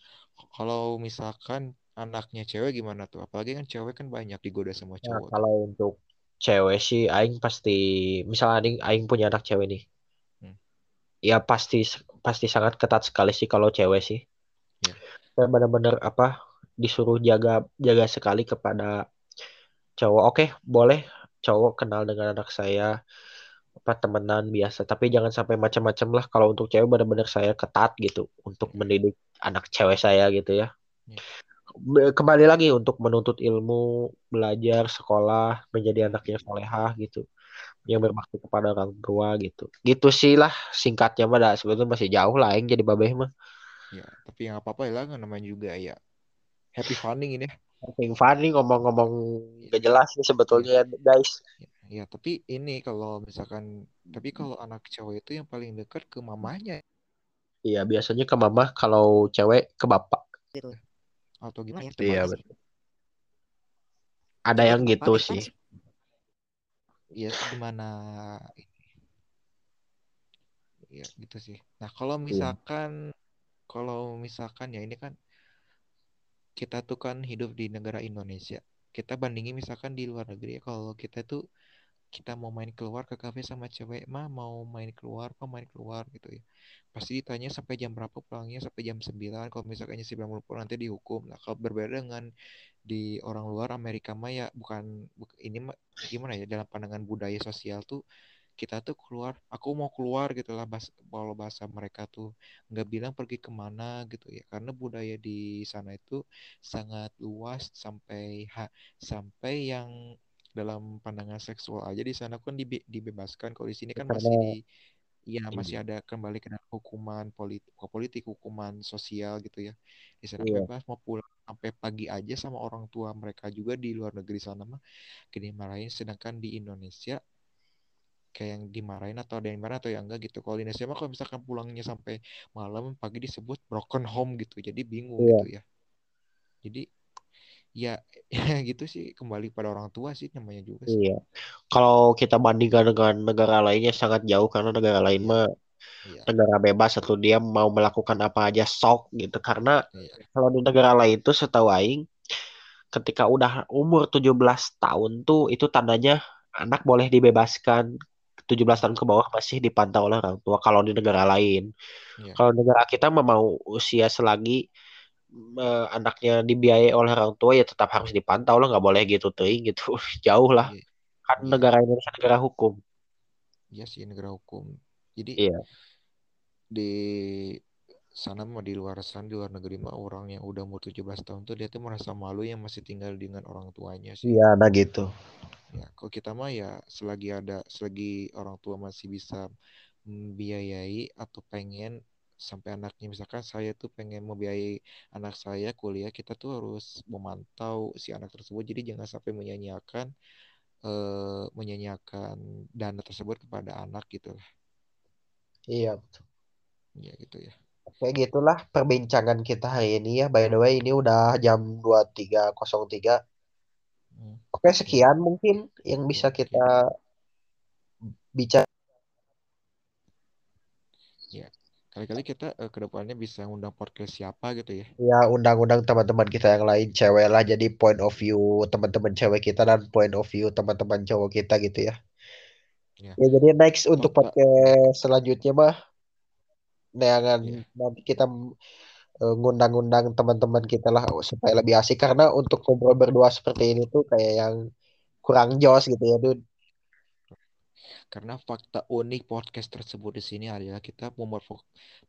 kalau misalkan anaknya cewek gimana tuh? Apalagi kan cewek kan banyak digoda sama Nah, cowok kalau untuk cewek sih, Aing pasti, misalnya Aing, Aing punya anak cewek nih, hmm, ya pasti pasti sangat ketat sekali sih kalau cewek sih. ya Saya benar-benar apa disuruh jaga jaga sekali kepada cowok. Oke, boleh cowok kenal dengan anak saya, apa temenan biasa, tapi jangan sampai macam-macam lah. Kalau untuk cewek benar-benar saya ketat gitu untuk mendidik anak cewek saya gitu ya. ya Kembali lagi untuk menuntut ilmu, belajar, sekolah, menjadi anak yang solehah gitu. yang berbakti kepada orang tua gitu. Gitu sih lah singkatnya mah dah sebetulnya masih jauh lah yang jadi babeh mah. ya tapi yang apa apa ya lah kan namanya juga ya happy funding ini Yang funny ngomong-ngomong gak jelas nih ya, sebetulnya ya, guys. ya, ya, tapi ini kalau misalkan tapi kalau anak cowok itu yang paling dekat ke mamanya Iya biasanya ke mama kalau cewek ke bapak. gitu. Atau gimana? ya Iya betul. Ada yang gitu sih. ya gimana ya gitu sih. Nah kalau Iya. misalkan kalau misalkan ya ini kan kita tuh kan hidup di negara Indonesia. Kita bandingin misalkan di luar negeri ya kalau kita tuh kita mau main keluar ke kafe sama cewek mah mau main keluar apa main keluar gitu ya. Pasti ditanya sampai jam berapa pulangnya sampai jam 9 kalau misalkannya 9 pulang nanti dihukum. Nah kalau berbeda dengan di orang luar Amerika mah ya bukan buk- ini mah gimana ya dalam pandangan budaya sosial tuh kita tuh keluar aku mau keluar gitu lah bahasa, kalau bahasa mereka tuh nggak bilang pergi ke mana gitu ya. Karena budaya di sana itu sangat luas sampai ha- sampai yang dalam pandangan seksual aja di sana kan dibe- dibebaskan. Kalau di sini kan Karena masih di ya masih ada kembali ke hukuman politik politik hukuman sosial gitu ya. Di sana Iya. bebas mau pulang sampai pagi aja sama orang tua mereka juga di luar negeri sana mah gini marahin sedangkan di Indonesia kayak yang dimarahin atau ada yang marah atau yang enggak gitu. Kalau di Indonesia mah kalau misalkan pulangnya sampai malam pagi disebut broken home gitu. Jadi bingung Iya. gitu ya. Jadi ya gitu sih kembali pada orang tua sih namanya juga sih Iya. Kalau kita bandingkan dengan negara lainnya sangat jauh karena negara lain iya mah iya negara bebas atau dia mau melakukan apa aja sok gitu. Karena iya kalau di negara lain tuh setahu aing ketika udah umur 17 tahun tuh itu tandanya anak boleh dibebaskan 17 Hmm, tahun ke bawah masih dipantau oleh orang tua kalau di negara lain. iya Kalau negara kita mau usia selagi eh, anaknya dibiayai oleh orang tua ya tetap harus dipantau lah nggak boleh gitu teuing gitu. Jauh lah. iya Kan iya negara Indonesia negara hukum. iya sih negara hukum jadi Iya. di sana mah di luar sana di luar negeri mah orang yang udah umur 17 tahun tuh dia tuh merasa malu yang masih tinggal dengan orang tuanya sih Iya, nah gitu. ya kalau kita mah ya selagi ada selagi orang tua masih bisa membiayai atau pengen sampai anaknya misalkan saya tuh pengen membiayai anak saya kuliah kita tuh harus memantau si anak tersebut. Jadi jangan sampai menyanyiakan eh, menyanyiakan dana tersebut kepada anak gitu lah. Iya. ya gitu ya. Kayak gitulah perbincangan kita hari ini ya. By the way, ini udah jam 23.03. Hmm, Oke, sekian mungkin yang ya bisa kita oke. bicara. Ya kali-kali kita uh, ke depannya bisa undang podcast siapa gitu ya? Ya undang-undang teman-teman kita yang lain cewek lah. Jadi point of view teman-teman cewek kita dan point of view teman-teman cowok kita gitu ya. Ya, ya jadi next untuk Pak, podcast selanjutnya mah neangan ya. nanti kita uh, ngundang-undang teman-teman kita lah supaya lebih asik. Karena untuk ngobrol berdua seperti ini tuh kayak yang kurang jos gitu ya Dun karena fakta unik podcast tersebut di sini adalah kita membuat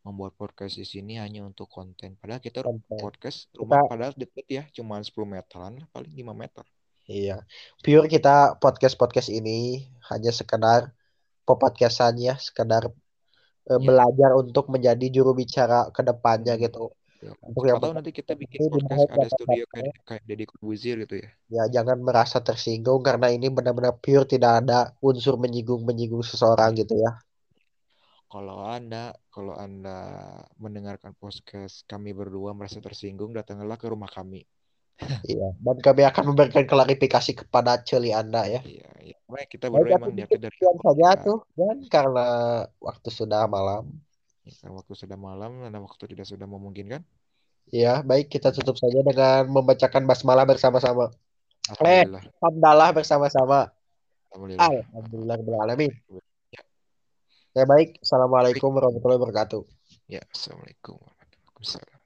membuat podcast di sini hanya untuk konten. Padahal kita konten. podcast rumah kita, padahal deket ya, cuma 10 meteran, paling 5 meter. Iya. Pure kita podcast-podcast ini hanya sekedar podcastan ya, sekedar ya. belajar untuk menjadi juru bicara ke depannya hmm. gitu. Ya. Untuk yang tahu nanti kita bikin podcast ada studio kayak kayak Deddy Kubuzir gitu ya. Ya jangan merasa tersinggung karena ini benar-benar pure tidak ada unsur menyinggung-menyinggung seseorang gitu ya. Kalau Anda kalau Anda mendengarkan podcast kami berdua merasa tersinggung datanglah ke rumah kami. iya, dan kami akan memberikan klarifikasi kepada celi Anda ya. Iya, iya. Baik, kita berdua emang niatnya dari saja tuh dan karena waktu sudah malam. Karena waktu sudah malam dan waktu tidak sudah memungkinkan. Ya, baik kita tutup saja dengan membacakan basmalah bersama-sama. Eh, hamdalah bersama-sama. Alhamdulillah. Alhamdulillah alamin. Ya. ya baik. Assalamualaikum warahmatullahi wabarakatuh. Ya, assalamualaikum warahmatullahi wabarakatuh.